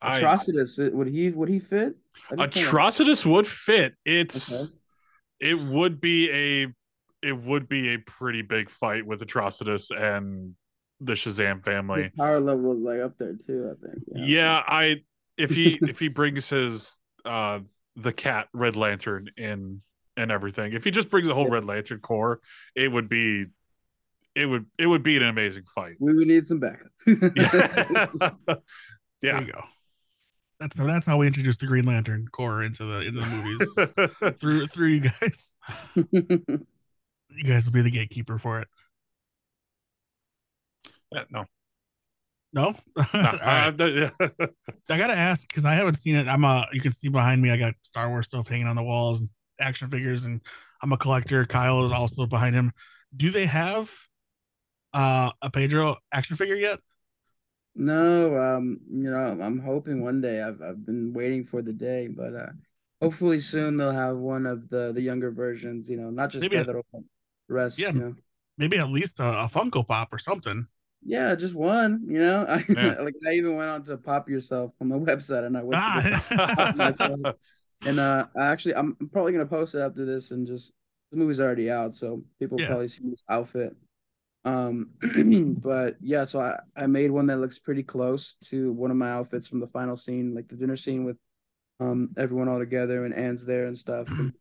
I Atrocitus, would he would he fit? I Atrocitus would fit. It's Okay. it would be a it would be a pretty big fight with Atrocitus and the Shazam His family. power level is like up there too. I think. Yeah, I if he if he brings his uh the cat Red Lantern in and everything, if he just brings the whole Yeah. Red Lantern core, it would be it would it would be an amazing fight. We would need some backup. yeah. There you go. That's so that's how we introduced the Green Lantern Corps into the into the movies through through you guys. You guys will be the gatekeeper for it. Yeah, no, No, no, All right. uh, the- I gotta ask because I haven't seen it. I'm a you can see behind me. I got Star Wars stuff hanging on the walls and action figures, and I'm a collector. Kyle is also behind him. Do they have uh a Pedro action figure yet? No, um, you know, I'm hoping one day. I've I've been waiting for the day, but uh hopefully soon they'll have one of the the younger versions, you know, not just Maybe a- Pedro, the rest, Yeah. you know. Maybe at least a, a Funko Pop or something. Yeah, just one, you know. I Yeah. like I even went on to pop yourself on the website and I went Ah, and uh I actually I'm probably gonna post it after this and just the movie's already out, so people Yeah. probably see this outfit. Um but yeah, so I, I made one that looks pretty close to one of my outfits from the final scene, like the dinner scene with um everyone all together and Anne's there and stuff. And,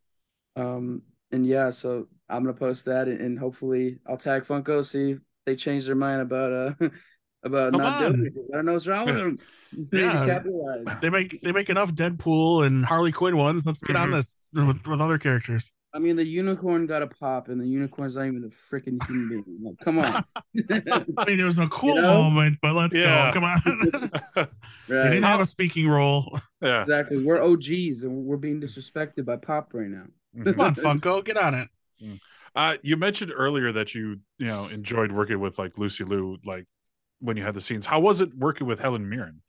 um and yeah, so I'm gonna post that and, and hopefully I'll tag Funko, see if they change their mind about uh about Come not doing on. it. I don't know what's wrong with them. They Yeah. capitalize. they make they make enough Deadpool and Harley Quinn ones. Let's get on Mhm. this with, with other characters. I mean, the unicorn got a pop, and the unicorn's not even a freaking human being. Like, come on. I mean, it was a cool know? moment, but let's Yeah. go. Come on. they didn't have a speaking role. yeah. Exactly. We're OGs, and we're being disrespected by pop right now. Mhm. Come on, Funko, get on it. Uh, you mentioned earlier that you you know enjoyed working with like Lucy Liu, like when you had the scenes. How was it working with Helen Mirren?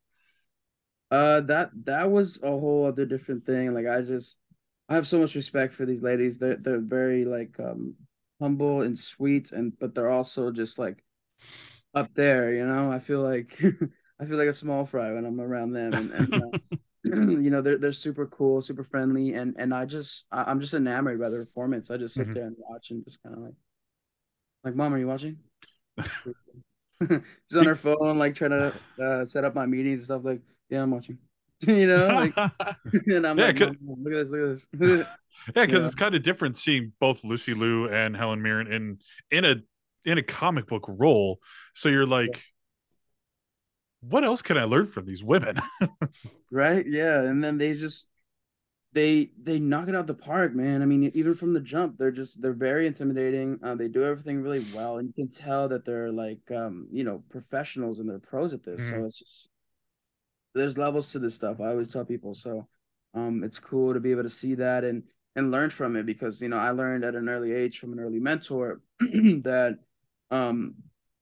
Uh, that that was a whole other different thing. Like, I just, I have so much respect for these ladies. They're they're very like um humble and sweet, and but they're also just like up there. You know, I feel like I feel like a small fry when I'm around them, and, and uh, you know they're they're super cool, super friendly, and and I just I, I'm just enamored by their performance. I just sit Mhm. there and watch and just kind of like, like, mom, are you watching? She's on her phone, like trying to uh, set up my meetings and stuff. Like, yeah, I'm watching. you know, like, and I'm Yeah, like, "Mom, look at this, look at this. Yeah, because Yeah. it's kind of different seeing both Lucy Liu and Helen Mirren in in a in a comic book role. So you're like, what else can I learn from these women? right? Yeah, and then they just they they knock it out the park, man. I mean, even from the jump, they're just they're very intimidating. Uh, they do everything really well, and you can tell that they're like um, you know professionals and they're pros at this. So it's just there's levels to this stuff. I always tell people. So um, it's cool to be able to see that and and learn from it because you know I learned at an early age from an early mentor that um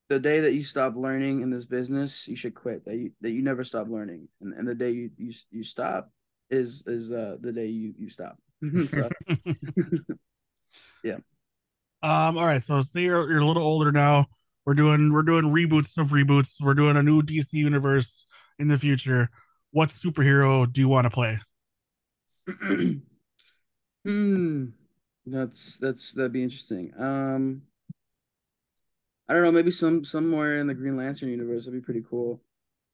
the day that you stop learning in this business, you should quit. That you that you never stop learning, and, and the day you you you stop is is uh the day you you stop. so, Um, all right, so say you're, you're a little older now. We're doing we're doing reboots of reboots. We're doing a new DC universe in the future. What superhero do you want to play? hmm, that's that's that'd be interesting. Um, I don't know, maybe some somewhere in the Green Lantern universe would be pretty cool.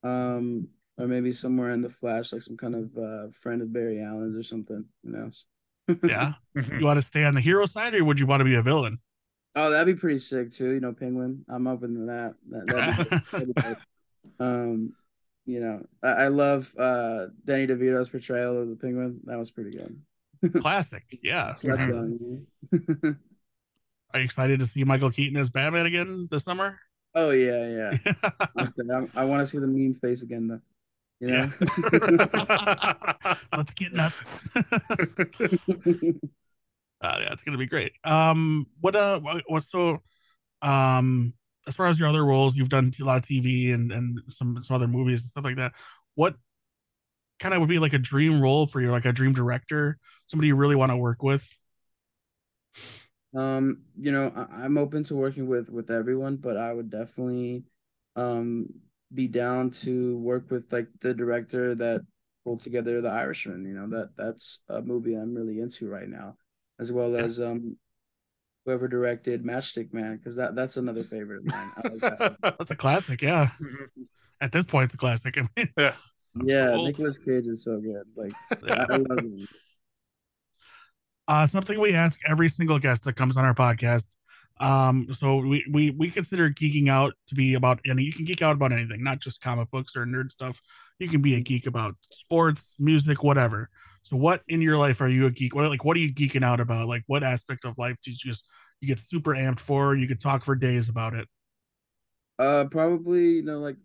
Um, or maybe somewhere in the Flash, like some kind of uh friend of Barry Allen's or something. Who knows? Yeah, you want to stay on the hero side, or would you want to be a villain? Oh, that'd be pretty sick too. You know, Penguin. I'm open to that. that that'd be, that'd be. Um, you know, I, I love uh Danny DeVito's portrayal of the Penguin. That was pretty good. Classic. Yeah. Slept Mhm. on. Are you excited to see Michael Keaton as Batman again this summer? oh yeah, yeah. I'm- I, want to see the meme face again though. You know. Let's get nuts. uh, yeah, it's gonna be great. Um, what uh, what, what so, um, as far as your other roles, you've done a lot of TV and and some some other movies and stuff like that. What kind of would be like a dream role for you, like a dream director, somebody you really want to work with? Um, you know, I, I'm open to working with with everyone, but I would definitely um be down to work with like the director that pulled together The Irishman. You know, that that's a movie I'm really into right now, as well Yeah. as um whoever directed Matchstick Man, because that that's another favorite of mine. I like that. That's a classic. Yeah, at this point, it's a classic. I mean, yeah. I'm yeah, old. Nicolas Cage is so good. Like I, I love him. uh, something we ask every single guest that comes on our podcast. Um, so we we we consider geeking out to be about any. You can geek out about anything, not just comic books or nerd stuff. You can be a geek about sports, music, whatever. So, what in your life are you a geek? What like what are you geeking out about? Like, what aspect of life do you just you get super amped for? You could talk for days about it. Uh, probably you know like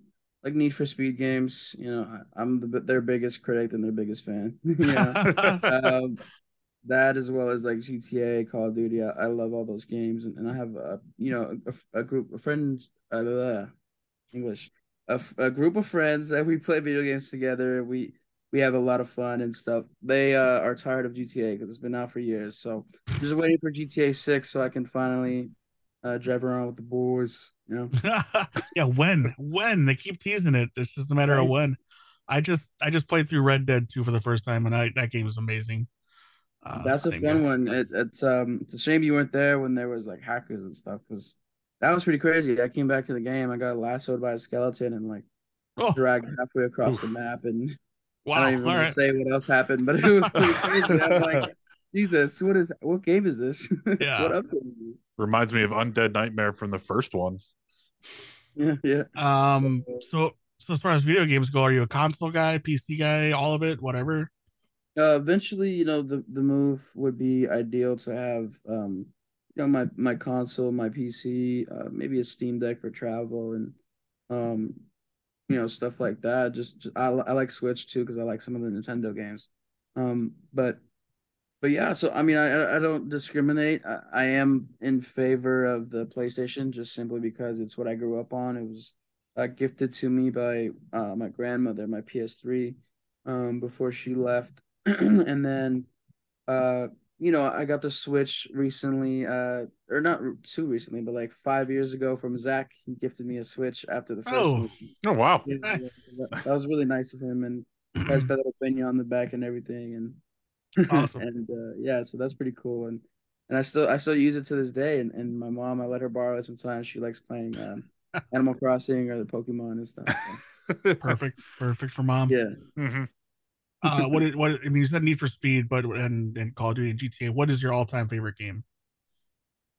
like Need for Speed games. You know, I'm the, their biggest critic and their biggest fan. yeah, um, that as well as like GTA, Call of Duty. I, I love all those games, and, and I have a you know a, a group of friends. Uh, English, a, a group of friends that we play video games together. We we have a lot of fun and stuff. They uh, are tired of GTA because it's been out for years. So just waiting for GTA Six so I can finally uh, drive around with the boys. You know. yeah, when when they keep teasing it, it's just a matter of when. I just I just played through Red Dead 2 for the first time, and I that game is amazing. Uh, That's a fun one. It, it's um, it's a shame you weren't there when there was like hackers and stuff because that was pretty crazy. I came back to the game, I got lassoed by a skeleton and like Oh, dragged halfway across Oof. the map, and I don't even want right. to say what else happened, but it was pretty crazy. I'm like, Jesus, what is what game is this? Yeah. what update is this? Reminds me of Undead Nightmare from the first one. Yeah, yeah. Um. So so as far as video games go, are you a console guy, PC guy, all of it, whatever? Uh, eventually, you know, the the move would be ideal to have um, you know, my my console, my PC, uh, maybe a Steam Deck for travel and um, you know, stuff like that. Just, just I I like Switch too because I like some of the Nintendo games. Um, but but yeah, so I mean, I I- don't discriminate. I, I am in favor of the PlayStation just simply because it's what I grew up on. It was uh, gifted to me by uh, my grandmother, my PS3, um, before she left, and then uh, you know, I got the Switch recently, uh, or not too recently, but like five years ago from Zach. He gifted me a Switch after the first Oh. Oh wow. Yeah, yeah, so that, that was really nice of him, and has Pedro Pena on the back and everything, and Awesome. and uh, yeah, so that's pretty cool, and and I still I still use it to this day, and, and my mom I let her borrow it sometimes. She likes playing um, Animal Crossing or the Pokemon and stuff. so, Perfect, perfect for mom. yeah, Mhm. Uh, what is, what I mean, you said Need for Speed, but and and Call of Duty and GTA. What is your all time favorite game?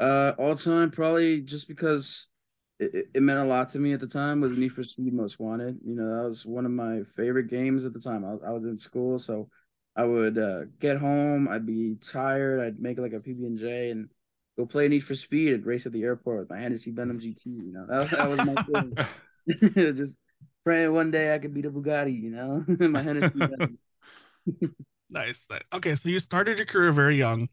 Uh, all time probably just because it, it meant a lot to me at the time was Need for Speed Most Wanted. You know, that was one of my favorite games at the time. I, I was in school, so I would uh, get home. I'd be tired. I'd make like a PB and J and go play Need for Speed and race at the airport with my Hennessy Venom GT. You know, that, that was my thing. just praying one day I could beat a Bugatti. You know, my Hennessy. Nice. Okay, so you started your career very young.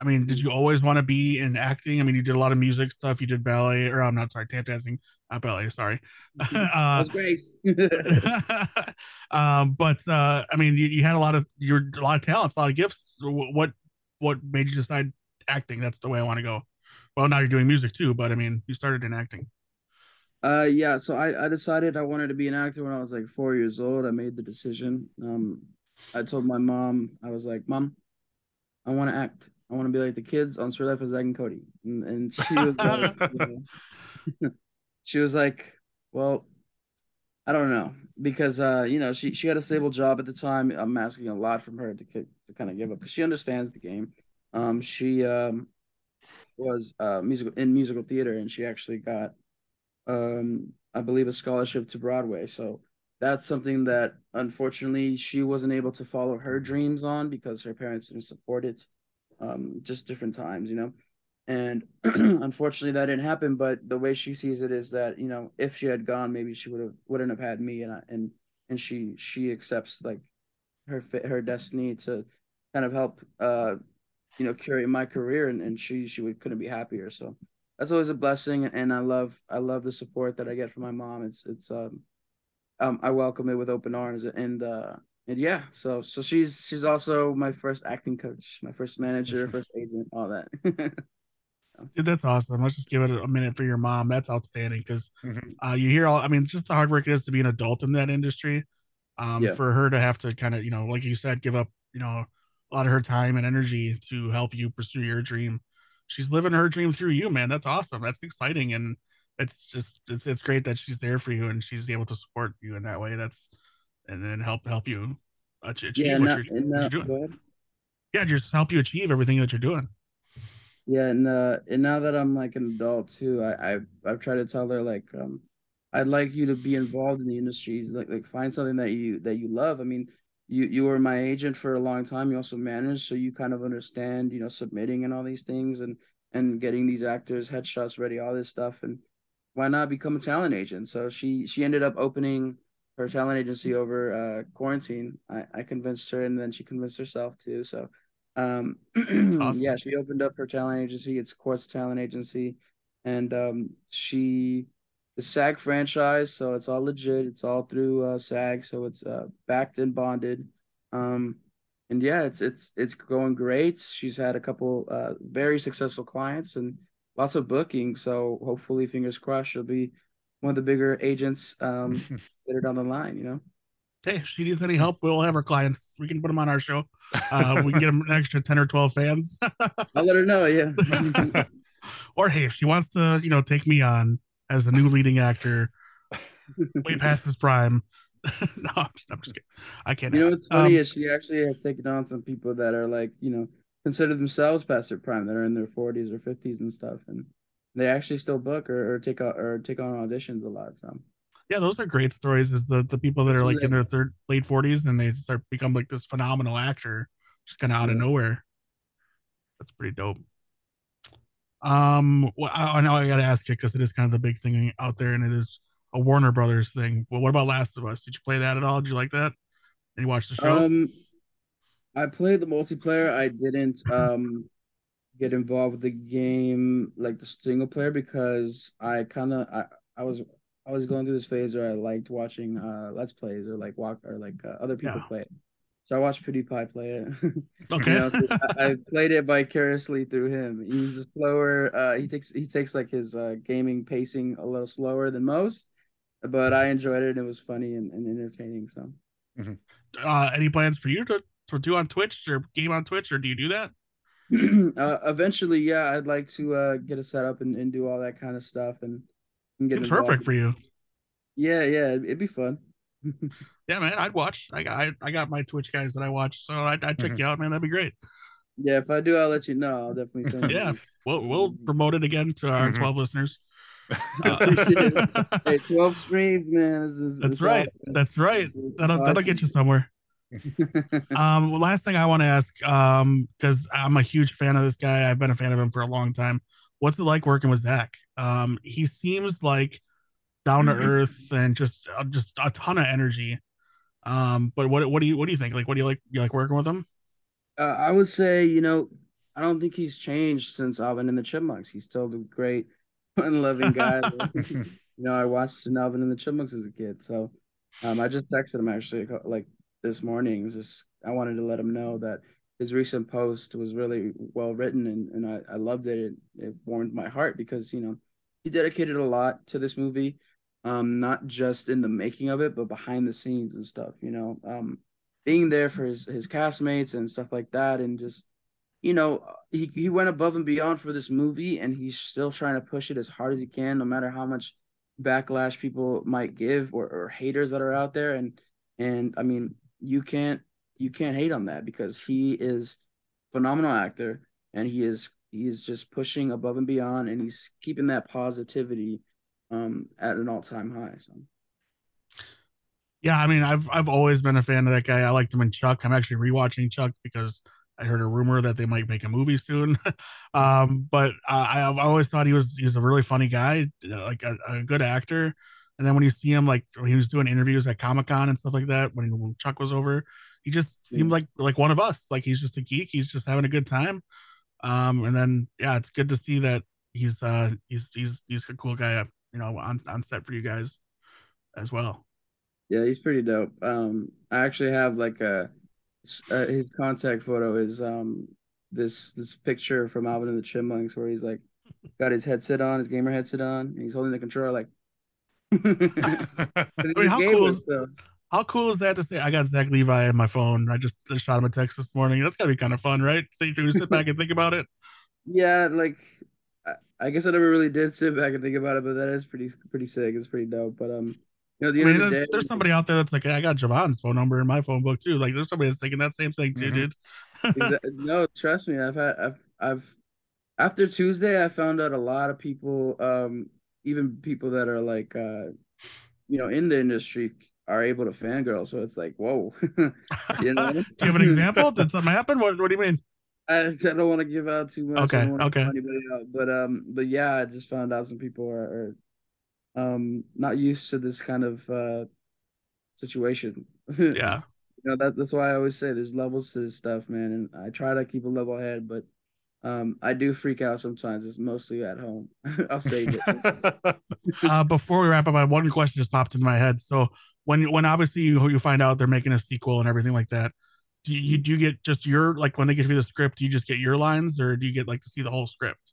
I mean, did you always want to be in acting? I mean, you did a lot of music stuff. You did ballet, or I'm not sorry, tap dancing, not ballet. Sorry. uh, Grace. um, but uh, I mean, you, you, had a lot of you're a lot of talents, a lot of gifts. What what made you decide acting? That's the way I want to go. Well, now you're doing music too, but I mean, you started in acting. Uh, yeah. So I I decided I wanted to be an actor when I was like four years old. I made the decision. Um, I told my mom, I was like, Mom, I want to act. I want to be like the kids on Suite Life of Zack and Cody. And, and she was like, she was like, well, I don't know because uh, you know she she had a stable job at the time. I'm asking a lot from her to to kind of give up because she understands the game. Um, she um was uh musical in musical theater and she actually got um I believe a scholarship to Broadway. So that's something that unfortunately she wasn't able to follow her dreams on because her parents didn't support it um, just different times, you know. And unfortunately, that didn't happen. But the way she sees it is that you know, if she had gone, maybe she would have wouldn't have had me, and I, and and she she accepts like her fit her destiny to kind of help uh you know curate my career, and, and she she would couldn't be happier. So that's always a blessing, and I love I love the support that I get from my mom. It's it's um um I welcome it with open arms, and uh and yeah, so so she's she's also my first acting coach, my first manager, first agent, all that. Dude, that's awesome. Let's just give it a minute for your mom. That's outstanding because mm-hmm. uh, you hear all. I mean, just the hard work it is to be an adult in that industry. Um, yeah. for her to have to kind of, you know, like you said, give up, you know, a lot of her time and energy to help you pursue your dream. She's living her dream through you, man. That's awesome. That's exciting, and it's just it's it's great that she's there for you and she's able to support you in that way. That's and then help help you achieve yeah, what, you're, what you're doing. Yeah, just help you achieve everything that you're doing. Yeah, and uh, and now that I'm like an adult too, I I've, I've tried to tell her like um, I'd like you to be involved in the industry, like like find something that you that you love. I mean, you you were my agent for a long time. You also managed, so you kind of understand, you know, submitting and all these things and and getting these actors headshots ready, all this stuff, and why not become a talent agent? So she she ended up opening her talent agency over uh, quarantine. I, I convinced her, and then she convinced herself too. So, um, awesome. yeah, she opened up her talent agency. It's Quartz Talent Agency, and um, she the SAG franchise, so it's all legit. It's all through uh, SAG, so it's uh, backed and bonded. Um, and yeah, it's it's it's going great. She's had a couple uh, very successful clients and lots of bookings. So hopefully, fingers crossed, she'll be one of the bigger agents um, later down the line. You know. Hey, if she needs any help, we'll have her clients. We can put them on our show. Uh, we can get them an extra ten or twelve fans. I'll let her know. Yeah. or hey, if she wants to, you know, take me on as a new leading actor, way past his prime. no, I'm just, I'm just, kidding. I can't. You know what's funny um, is she actually has taken on some people that are like, you know, consider themselves past their prime, that are in their 40s or 50s and stuff, and they actually still book or, or take out or take on auditions a lot. So yeah, those are great stories. Is the the people that are like in their third late forties and they start become like this phenomenal actor just kind of out of nowhere. That's pretty dope. Um, well, I, I know I got to ask you because it is kind of the big thing out there, and it is a Warner Brothers thing. But what about Last of Us? Did you play that at all? Did you like that? Did you watch the show? Um, I played the multiplayer. I didn't um get involved with the game like the single player because I kind of I, I was I was going through this phase where I liked watching uh let's plays or like walk or like uh, other people yeah. play it. So I watched PewDiePie play it. Okay. you know, I, I, played it vicariously through him. He's a slower. Uh, he takes he takes like his uh, gaming pacing a little slower than most, but I enjoyed it. and It was funny and, and entertaining. So, mm-hmm. uh, any plans for you to to do on Twitch or game on Twitch, or do you do that? uh, eventually, yeah, I'd like to uh, get a setup and, and do all that kind of stuff and, and get perfect for you. Yeah, yeah, it'd, it'd be fun. yeah, man, I'd watch. I got I, I got my Twitch guys that I watch, so I'd, I'd check Mhm. you out, man. That'd be great. Yeah, if I do, I'll let you know. I'll definitely send. Yeah, you. we'll we'll promote it again to our Mhm. twelve listeners. Uh, Hey, twelve streams, man. This is, That's it's right. awesome. That's right. That'll that'll get you somewhere. Um, well, last thing I want to ask, um, because I'm a huge fan of this guy. I've been a fan of him for a long time. What's it like working with Zach? Um, he seems like down to earth and just uh, just a ton of energy. Um, but what what do you what do you think? Like, what do you like? You like working with him? Uh, I would say, you know, I don't think he's changed since Alvin and the Chipmunks. He's still a great, fun-loving guy. you know, I watched an Alvin and the Chipmunks as a kid, so um, I just texted him actually like this morning. Just I wanted to let him know that his recent post was really well written, and and I, I loved it. it. It warmed my heart because you know he dedicated a lot to this movie, um, not just in the making of it, but behind the scenes and stuff. You know, um, being there for his his castmates and stuff like that, and just you know he he went above and beyond for this movie, and he's still trying to push it as hard as he can, no matter how much backlash people might give or, or haters that are out there and and i mean you can't you can't hate on that because he is phenomenal actor and he is he's just pushing above and beyond and he's keeping that positivity um at an all-time high so Yeah, I mean, I've I've always been a fan of that guy. I liked him in Chuck. I'm actually rewatching Chuck because I heard a rumor that they might make a movie soon. um, but I, I've always thought he was he's a really funny guy, like a, a good actor. And then when you see him, like when he was doing interviews at Comic Con and stuff like that, when, when Chuck was over, he just seemed Yeah. like like one of us. Like he's just a geek. He's just having a good time. Um, and then yeah, it's good to see that he's uh he's he's he's a cool guy, you know, on on set for you guys as well. yeah he's pretty dope um i actually have like a uh, his contact photo is um this this picture from alvin and the chipmunks where he's like got his headset on his gamer headset on and he's holding the controller like mean, how cool is How cool is that to say? I got Zach Levi on my phone. I just, just shot him a text this morning. That's gotta be kind of fun, right? Think you sit back and think about it. Yeah, like I, I guess I never really did sit back and think about it, but that is pretty pretty sick. It's pretty dope. But um, you know, the I mean, the there's, day, there's somebody out there that's like, I got Jovan's phone number in my phone book too. Like, there's somebody that's thinking that same thing too, Mhm. dude. Exa- no, trust me, I've had I've I've after Tuesday, I found out a lot of people, um, even people that are like uh, you know, in the industry are able to fangirl. So it's like, whoa, you know. do you have an example? Did something happen? What, what do you mean? I, I don't want to give out too much. Okay, I don't okay. anybody out, but um, but yeah, I just found out some people are, are um not used to this kind of uh situation. Yeah. you know that that's why I always say there's levels to this stuff, man, and I try to keep a level head, but um, I do freak out sometimes. It's mostly at home. I'll save it. uh, before we wrap up, I have one question just popped into my head. So when when obviously you you find out they're making a sequel and everything like that, do you do you get just your like when they give you the script, do you just get your lines or do you get like to see the whole script?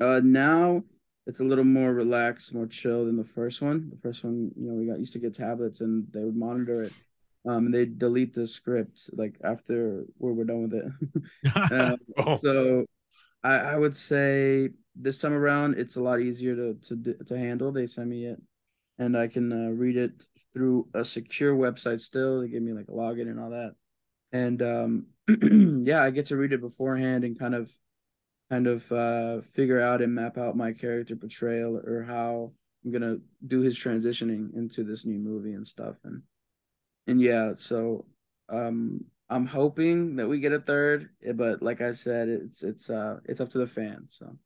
Uh, now it's a little more relaxed, more chill than the first one. The first one, you know, we got used to get tablets and they would monitor it. Um, and they delete the script like after where we're done with it. Uh, Oh. So I, I would say this time around it's a lot easier to to to handle. They send me it, and I can uh, read it through a secure website. Still, they give me like a login and all that, and um, yeah, I get to read it beforehand and kind of kind of uh, figure out and map out my character portrayal or how I'm gonna do his transitioning into this new movie and stuff, and and yeah, so um I'm hoping that we get a third, eh, but like I said, it's it's uh it's up to the fans. So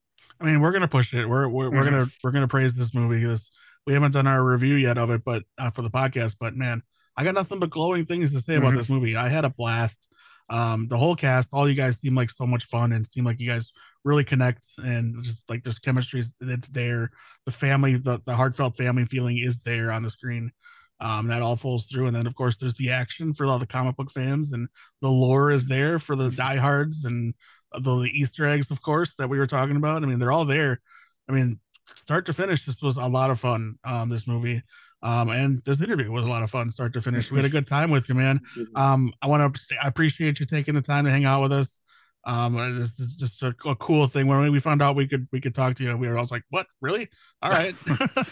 I mean, we're gonna push it. We're we're, we're Mhm. gonna we're gonna praise this movie because we haven't done our review yet of it, but uh, for the podcast. But man, I got nothing but glowing things to say about Mhm. this movie. I had a blast. Um, the whole cast, all you guys seem like so much fun and seem like you guys really connect and just like there's chemistry that's there. The family, the the heartfelt family feeling is there on the screen. Um, that all falls through, and then of course there's the action for all the comic book fans, and the lore is there for the diehards and the, the Easter eggs, of course, that we were talking about. I mean, they're all there. I mean, start to finish, this was a lot of fun. Um, this movie, um, and this interview was a lot of fun, start to finish. We had a good time with you, man. Um, I want to, I appreciate you taking the time to hang out with us. Um, this is just a, a cool thing. When we found out we could, we could talk to you, we were all like, "What? Really? All right."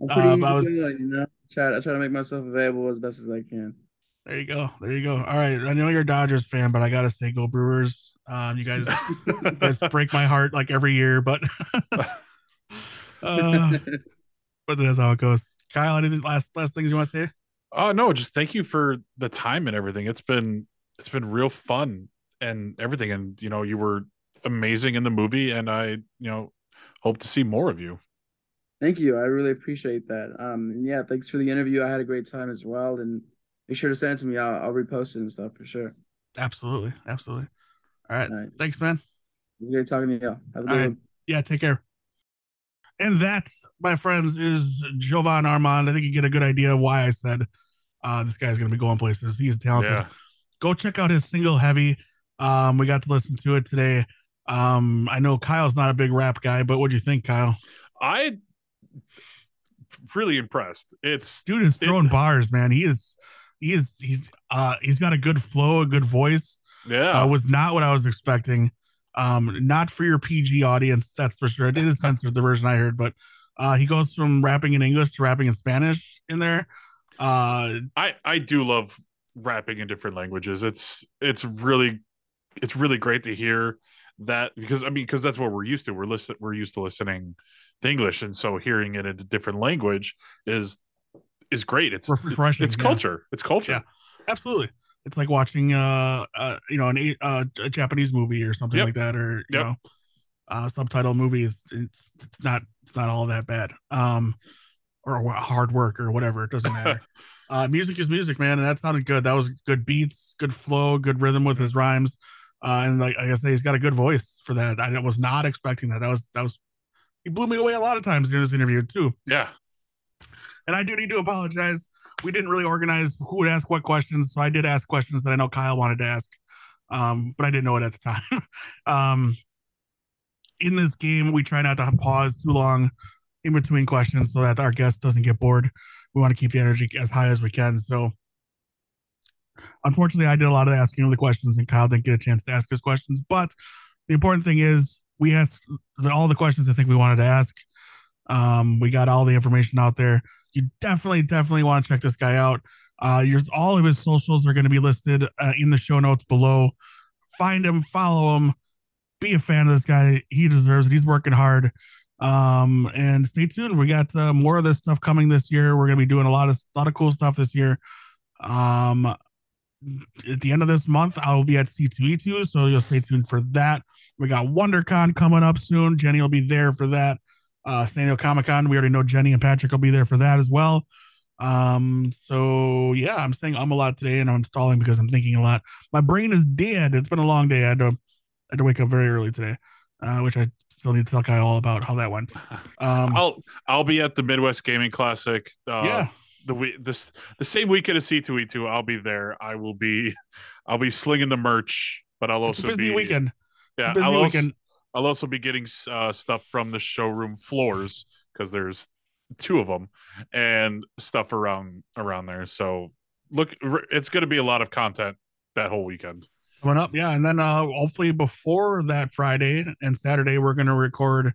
I'm pretty Um, easy I was- going, you know. Try I try to make myself available as best as I can. There you go. There you go. All right. I know you're a Dodgers fan, but I gotta say, go Brewers. Um, you guys, you guys break my heart like every year, but uh, but that's how it goes. Kyle, any last last things you want to say? Oh no, just thank you for the time and everything. It's been it's been real fun and everything. And you know, you were amazing in the movie, and I you know hope to see more of you. Thank you. I really appreciate that. Um, and yeah, thanks for the interview. I had a great time as well. And make sure to send it to me. I'll, I'll repost it and stuff for sure. Absolutely, absolutely. All right. All right. Thanks, man. It was Great talking to y'all. Have a good All right. one. Yeah, take care. And that, my friends, is Jovan Armand. I think you get a good idea of why I said uh, this guy's going to be going places. He's talented. Yeah, Go check out his single "Heavy." Um, we got to listen to it today. Um, I know Kyle's not a big rap guy, but what do you think, Kyle? I really impressed. It's Dude is It- throwing bars, man. He is, he is, he's, uh, he's got a good flow, a good voice. yeah, uh, was not what I was expecting. Um, not for your PG audience, that's for sure. It is censored the version I heard, but uh, he goes from rapping in English to rapping in Spanish in there. Uh, I I do love rapping in different languages. It's it's really it's really great to hear that because I mean because that's what we're used to. We're listen we're used to listening to English, and so hearing it in a different language is is great. It's it's, Refreshing, it's yeah. culture. It's culture. Yeah. absolutely. It's like watching uh, uh you know an a- uh, a Japanese movie or something Yep. like that, or you Yep. know, uh, subtitle movie. It's it's it's not it's not all that bad. Um, or hard work or whatever. It doesn't matter. uh, music is music, man, and that sounded good. That was good beats, good flow, good rhythm with his rhymes. Uh, and like, like I say, he's got a good voice for that. I was not expecting that. That was that was he blew me away a lot of times during this interview too. Yeah. And I do need to apologize. We didn't really organize who would ask what questions, so I did ask questions that I know Kyle wanted to ask, um, but I didn't know it at the time. um, in this game, we try not to pause too long in between questions so that our guest doesn't get bored. We want to keep the energy as high as we can. So, unfortunately, I did a lot of asking of the questions, and Kyle didn't get a chance to ask his questions. But the important thing is, we asked all the questions I think we wanted to ask. Um, we got all the information out there. You definitely, definitely want to check this guy out. Uh, your all of his socials are going to be listed uh, in the show notes below. Find him, follow him, be a fan of this guy. He deserves it. He's working hard. Um, and stay tuned. We got uh, more of this stuff coming this year. We're going to be doing a lot of a lot of cool stuff this year. Um, at the end of this month, I will be at C2E2, so you'll stay tuned for that. We got WonderCon coming up soon. Jenny will be there for that. Uh, San Diego Comic Con, we already know Jenny and Patrick will be there for that as well. Um, so yeah, I'm saying I'm a lot today, and I'm stalling because I'm thinking a lot. My brain is dead. It's been a long day. I had to, I had to wake up very early today, uh, which I still need to tell Kyle all about how that went. Um, I'll I'll be at the Midwest Gaming Classic. Uh, yeah, the week this the same weekend as C2E2. I'll be there. I will be I'll be slinging the merch, but I'll also busy be weekend. Yeah, busy I'll also, weekend. I'll also be getting uh, stuff from the showroom floors because there's two of them and stuff around around there. So look, it's going to be a lot of content that whole weekend. coming up yeah and then uh hopefully before that friday and saturday we're going to record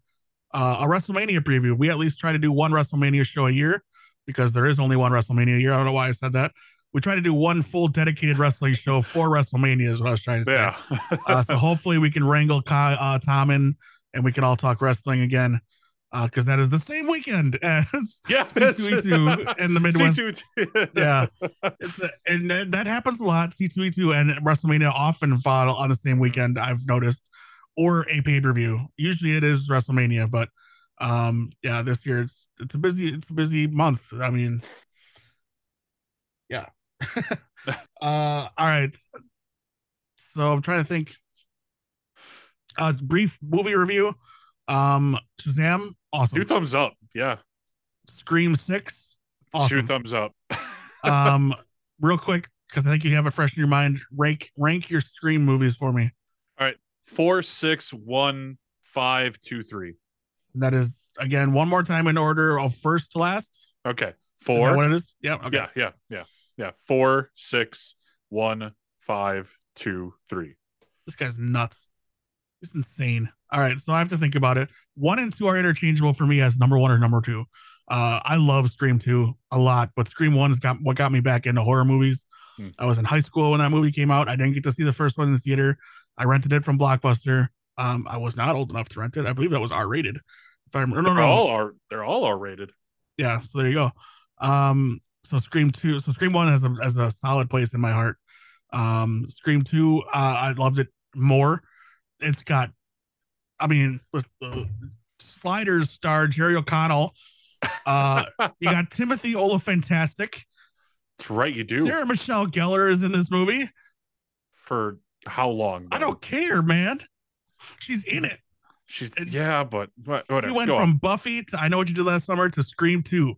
uh, a wrestlemania preview we at least try to do one wrestlemania show a year because there is only one wrestlemania a year i don't know why i said that we try to do one full dedicated wrestling show for wrestlemania is what i was trying to say Yeah, uh, so hopefully we can wrangle Kai, uh, tom in and we can all talk wrestling again because that is the same weekend as yeah. C2E2 in the Midwest C2E2. yeah, it's a, and that, that happens a lot. C two E two and WrestleMania often fall on the same weekend. I've noticed, or a pay per view. Usually it is WrestleMania, but um, yeah, this year it's it's a busy it's a busy month. I mean, yeah. uh, all right. So I'm trying to think. Uh, brief movie review. Um, Shazam, awesome. Two thumbs up. Yeah, Scream six, awesome. two thumbs up. um real quick because i think you have it fresh in your mind rank rank your scream movies for me Four, six, one, five, two, three. That is again one more time in order of first to last Okay, is that four. what it is yeah okay Yeah, yeah, yeah, yeah. Four, six, one, five, two, three. this guy's nuts It's insane all right so i have to think about it one and two are interchangeable for me as number one or number two Uh, I love Scream 2 a lot, but Scream 1 has got what got me back into horror movies. Hmm. I was in high school when that movie came out. I didn't get to see the first one in the theater. I rented it from Blockbuster. Um, I was not old enough to rent it. I believe that was R rated. If I remember, no, no, all are they're all R rated. yeah. So there you go. Um, so Scream two, so Scream one has a has a solid place in my heart. Um, Scream two, uh, I loved it more. It's got, I mean, with the Sliders star Jerry O'Connell. Uh, you got Timothy Olyphantastic. That's right, you do. Sarah Michelle Gellar is in this movie. For how long? I don't care, man. She's in it. She's it- yeah, but but whatever. She went Go on. from Buffy to I Know What You Did Last Summer to Scream 2.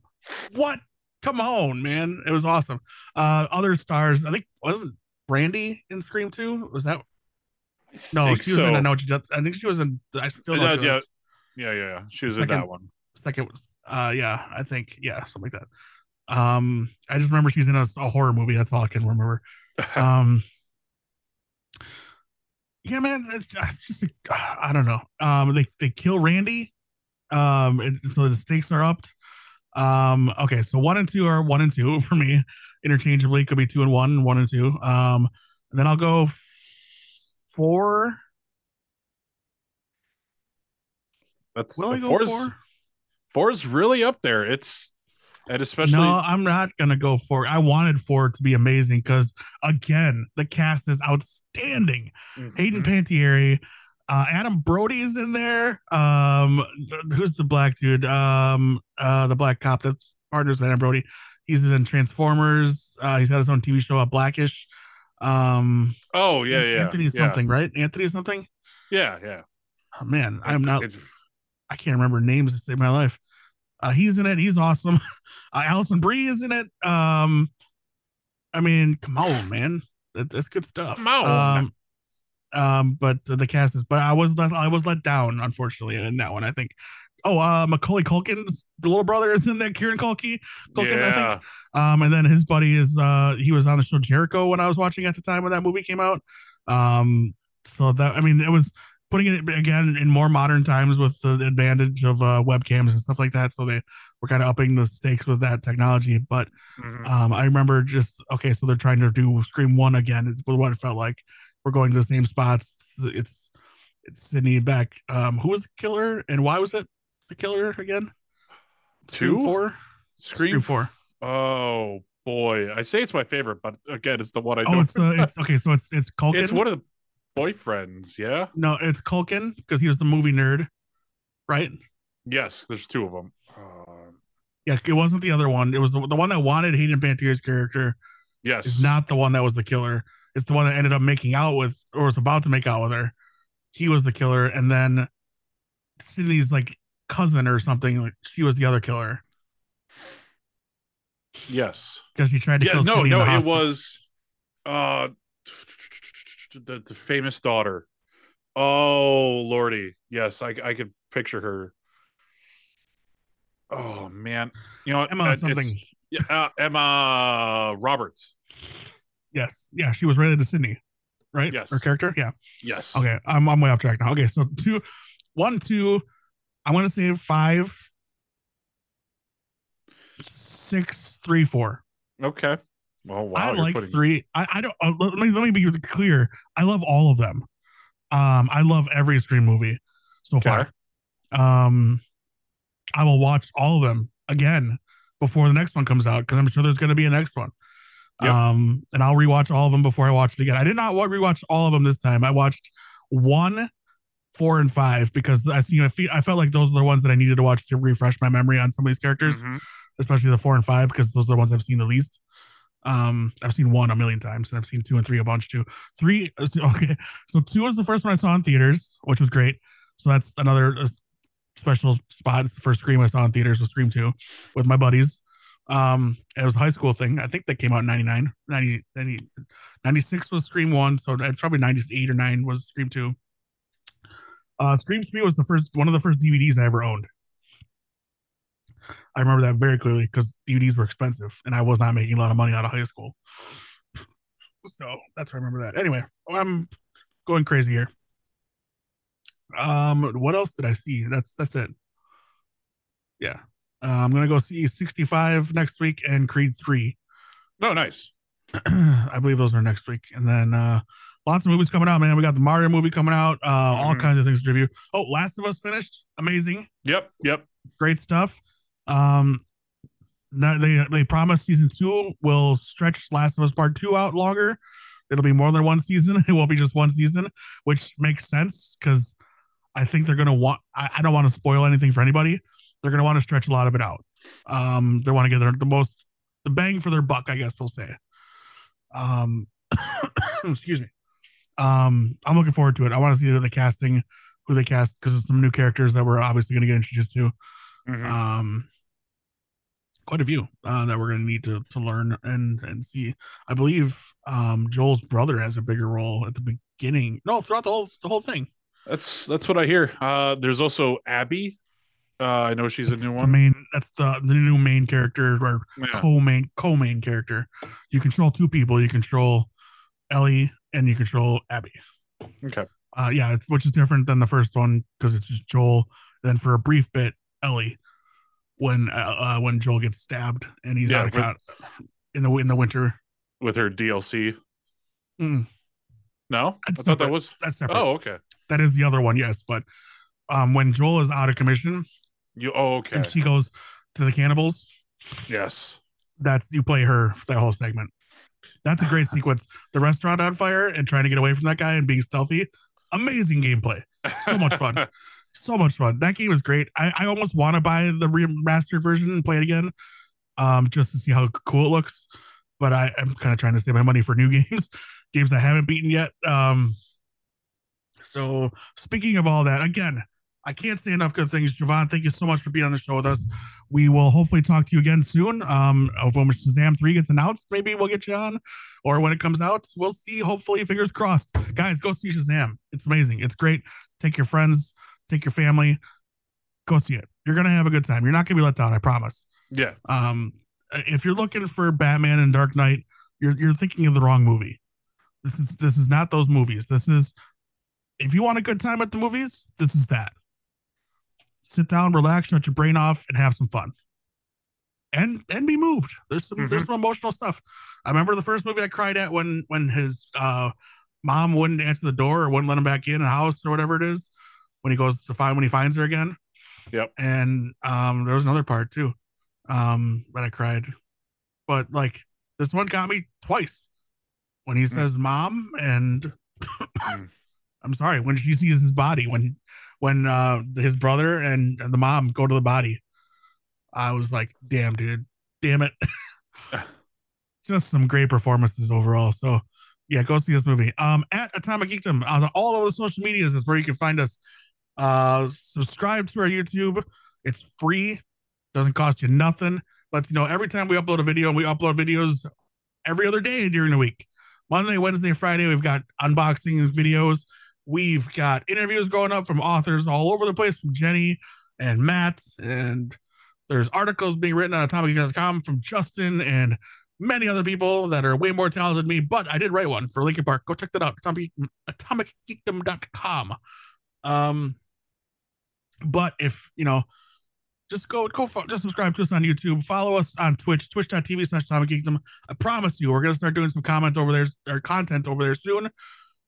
What? Come on, man. It was awesome. Uh other stars, I think wasn't Brandy in Scream 2? Was that no, she was in. I Know What You Did. I think she was in I still Yeah, yeah. Yeah, yeah, yeah. She was in Second- that one. second was uh yeah, I think yeah, something like that. Um I just remember she's in a, a horror movie. That's all I can remember. um yeah man it's just, it's just I don't know. Um they they kill randy um and so the stakes are upped. Um okay so one and two are one and two for me interchangeably. Could be two and one one and two. Um and then i'll go four. That's will i go four's, four? four's really up there. It's and especially no i'm not gonna go four i wanted four to be amazing because again the cast is outstanding Hayden Mhm. Panettiere, uh, Adam Brody is in there. Um, who's the black dude? Um, uh, the black cop that's partners with Adam Brody. He's in Transformers. Uh, he's got his own TV show, uh, Blackish. Um, Oh yeah, yeah. Anthony yeah. something, right? Anthony something. Yeah, yeah. Oh, man, I'm not. It's- I can't remember names to save my life. Uh, he's in it. He's awesome. Uh, Alison Brie is in it. Um, I mean, come on, man, that, that's good stuff. Come on. Um, um, but the cast is. But I was let, I was let down, unfortunately, in that one. I think. Oh, uh, Macaulay Culkin's little brother is in there. Kieran Culkin. Culkin, I yeah. think. Um, and then his buddy is uh he was on the show Jericho when I was watching at the time when that movie came out. Um, so that I mean it was putting it again in more modern times with the advantage of uh, webcams and stuff like that. So they were kind of upping the stakes with that technology. But Mhm. um, I remember just okay, so they're trying to do Scream One again. It's what it felt like. We're going to the same spots. It's it's, it's Sidney Beck. Um, who was the killer and why was it the killer again? Two? four. Scream Scream four. Oh boy, I say it's my favorite, but again, it's the one I Oh, it's the it's okay. So it's it's Culkin. it's one of the boyfriends. Yeah. No, it's Culkin because he was the movie nerd, right? Yes, there's two of them. Uh, Yeah, it wasn't the other one. It was the, the one that wanted Hayden Panettiere's character. yes. Is not the one that was the killer. It's the one that ended up making out with, or was about to make out with her. He was the killer, and then Sidney's like cousin or something. Like she was the other killer Yes. because she tried to Yeah. kill. No. Sidney in No. It was. Uh, the the famous daughter. Oh lordy, yes, I I could picture her. Oh man, you know? Emma Uh, something. Uh, Emma Roberts. Yes, yeah, she was related to Sidney, right? Yes. her character. Yeah. Yes. Okay, I'm I'm way off track now. Okay, so two, one, two. I'm gonna say five, six, three, four. Okay. Well, wow. I like putting- three. I, I don't. Uh, let me let me be clear. I love all of them. Um, I love every Scream movie so Okay. far. Um, I will watch all of them again before the next one comes out because I'm sure there's going to be a next one. Yep. Um, and I'll rewatch all of them before I watch it again. I did not wa- rewatch all of them this time. I watched one, four, and five because I see I, feel, I felt like those are the ones that I needed to watch to refresh my memory on some of these characters Mhm. especially the four and five because those are the ones I've seen the least. Um, I've seen one a million times, and I've seen two and three a bunch too. Three, okay, so two was the first one I saw in theaters, which was great. So that's another uh, special spot. It's the first Scream I saw in theaters was Scream two with my buddies. Um, it was a high school thing. I think that came out in 99, 90, 90 96 was Scream one, so that- probably 98 or nine was Scream two. Uh, Scream three was the first one of the first DVDs I ever owned. I remember that very clearly because DVDs were expensive and I was not making a lot of money out of high school. So that's where I remember that. Anyway, I'm going crazy here. Um, what else did I see? That's that's it. Yeah. Uh, I'm gonna go see 65 next week and Creed 3. No, nice. I believe those are next week. And then uh lots of movies coming out, man. We got the Mario movie coming out, uh, all Mhm. kinds of things to review. Oh, Last of Us finished. Amazing. Yep, yep. Great stuff. Um now they they promise season two will stretch Last of Us Part Two out longer. It'll be more than one season. It won't be just one season, which makes sense because I think they're gonna want. I, I don't want to spoil anything for anybody. They're gonna want to stretch a lot of it out. Um, they want to get their the most the bang for their buck, I guess we'll say. Um, excuse me. Um, I'm looking forward to it. I want to see the casting, who they cast, because there's some new characters that we're obviously going to get introduced to. Mhm. Um, quite a few uh, that we're going to need to to learn and and see. I believe um Joel's brother has a bigger role at the beginning. No, throughout the whole the whole thing. That's that's what I hear. Uh, there's also Abby. Uh, I know she's That's a new one. main. That's the the new main character or Yeah. co-main co-main character. You control two people. You control Ellie and you control Abby. Okay. Uh, yeah, it's which is different than the first one because it's just Joel. Then for a brief bit, Ellie, when uh, uh when Joel gets stabbed and he's Yeah, out of with- in the in the winter. With her DLC. Mm, No, That's I thought that was. that's separate. Oh, okay. That is the other one, yes. But um, when Joel is out of commission You. Oh, okay. and she goes to the cannibals, yes. that's you play her that whole segment. That's a great sequence. The restaurant on fire and trying to get away from that guy and being stealthy. Amazing gameplay. So much fun. So much fun. That game is great. I, I almost want to buy the remastered version and play it again, um, just to see how cool it looks. But I, I'm kind of trying to save my money for new games, games I haven't beaten yet. Um, so speaking of all that, again, I can't say enough good things. Jovan, thank you so much for being on the show with us. We will hopefully talk to you again soon. Um, when Shazam 3 gets announced, maybe we'll get you on, or when it comes out, we'll see. Hopefully, fingers crossed. Guys, go see Shazam. It's amazing. It's great. Take your friends, take your family, go see it. You're gonna have a good time. You're not gonna be let down, I promise. Yeah. Um, if you're looking for Batman and Dark Knight, you're you're thinking of the wrong movie. This is this is not those movies. This is if you want a good time at the movies, this is that. Sit down, relax, shut your brain off, and have some fun. And and be moved. There's some there's some emotional stuff. I remember the first movie I cried at when when his uh mom wouldn't answer the door or wouldn't let him back in the house or whatever it is when he goes to find when he finds her again. Yep. And um there was another part too um that I cried. But like this one got me twice when he says mom and Mm. I'm sorry when she sees his body when when uh his brother and, and the mom go to the body I was like damn dude damn it. Just some great performances overall. So yeah go see this movie. Um at Atomic Geekdom on all of the social medias is where you can find us. Uh subscribe to our YouTube. It's free. Doesn't cost you nothing. Lets you know every time we upload a video and we upload videos every other day during the week. Monday, Wednesday, Friday, we've got unboxing videos. We've got interviews going up from authors all over the place from Jenny and Matt. And there's articles being written on atomicgeekdom.com from Justin and many other people that are way more talented than me. But I did write one for Linkin Park. Go check that out. Atomic. Um, but if, you know, just go go just subscribe to us on YouTube. Follow us on Twitch, twitch.tv slash Atomic Geekdom. I promise you, we're gonna start doing some comments over there or content over there soon.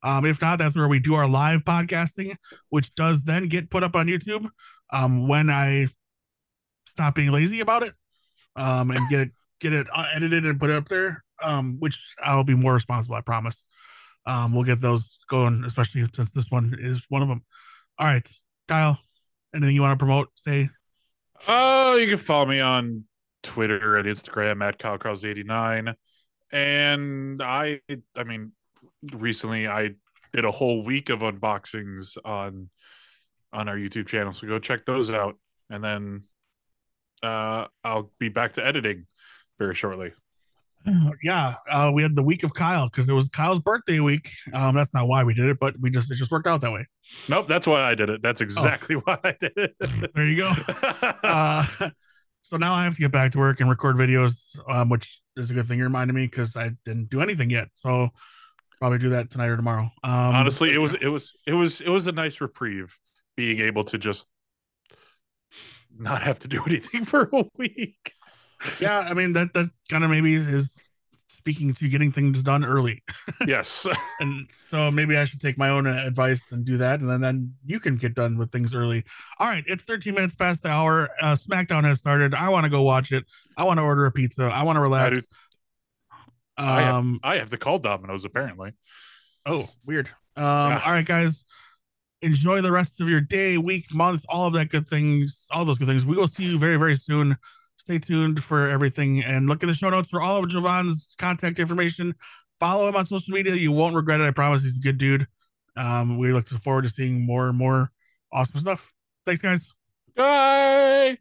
Um, if not, that's where we do our live podcasting, which does then get put up on YouTube. Um, when I stop being lazy about it, um, and get it get it uh, edited and put up there. Um, which I'll be more responsible, I promise. Um, we'll get those going, especially since this one is one of them. All right, Kyle, anything you want to promote? Say Oh, you can follow me on Twitter and Instagram at KyleCross89. And I I mean, recently I did a whole week of unboxings on on our YouTube channel. So go check those out. And then uh I'll be back to editing very shortly. yeah, uh, we had the week of Kyle because it was Kyle's birthday week. Um, that's not why we did it, but we just it just worked out that way. Nope, that's why I did it. That's exactly why I did it. There you go. Uh, so now I have to get back to work and record videos, um, which is a good thing you reminded me because I didn't do anything yet. So probably do that tonight or tomorrow. Um, honestly it was it was it was it was a nice reprieve being able to just not have to do anything for a week. Yeah, I mean that that kind of maybe is speaking to getting things done early. yes. and so maybe I should take my own advice and do that, and then, then you can get done with things early. All right, it's 13 minutes past the hour. Uh, SmackDown has started. I want to go watch it. I want to order a pizza. I want to relax. I, have, Um. I have to call Domino's apparently. Oh, weird. Um. Yeah. All right, guys. Enjoy the rest of your day, week, month, all of that good things, all those good things. We will see you very, very soon. Stay tuned for everything and look at the show notes for all of Jovan's contact information. Follow him on social media. You won't regret it. I promise he's a good dude. Um, we look forward to seeing more and more awesome stuff. Thanks, guys. Bye.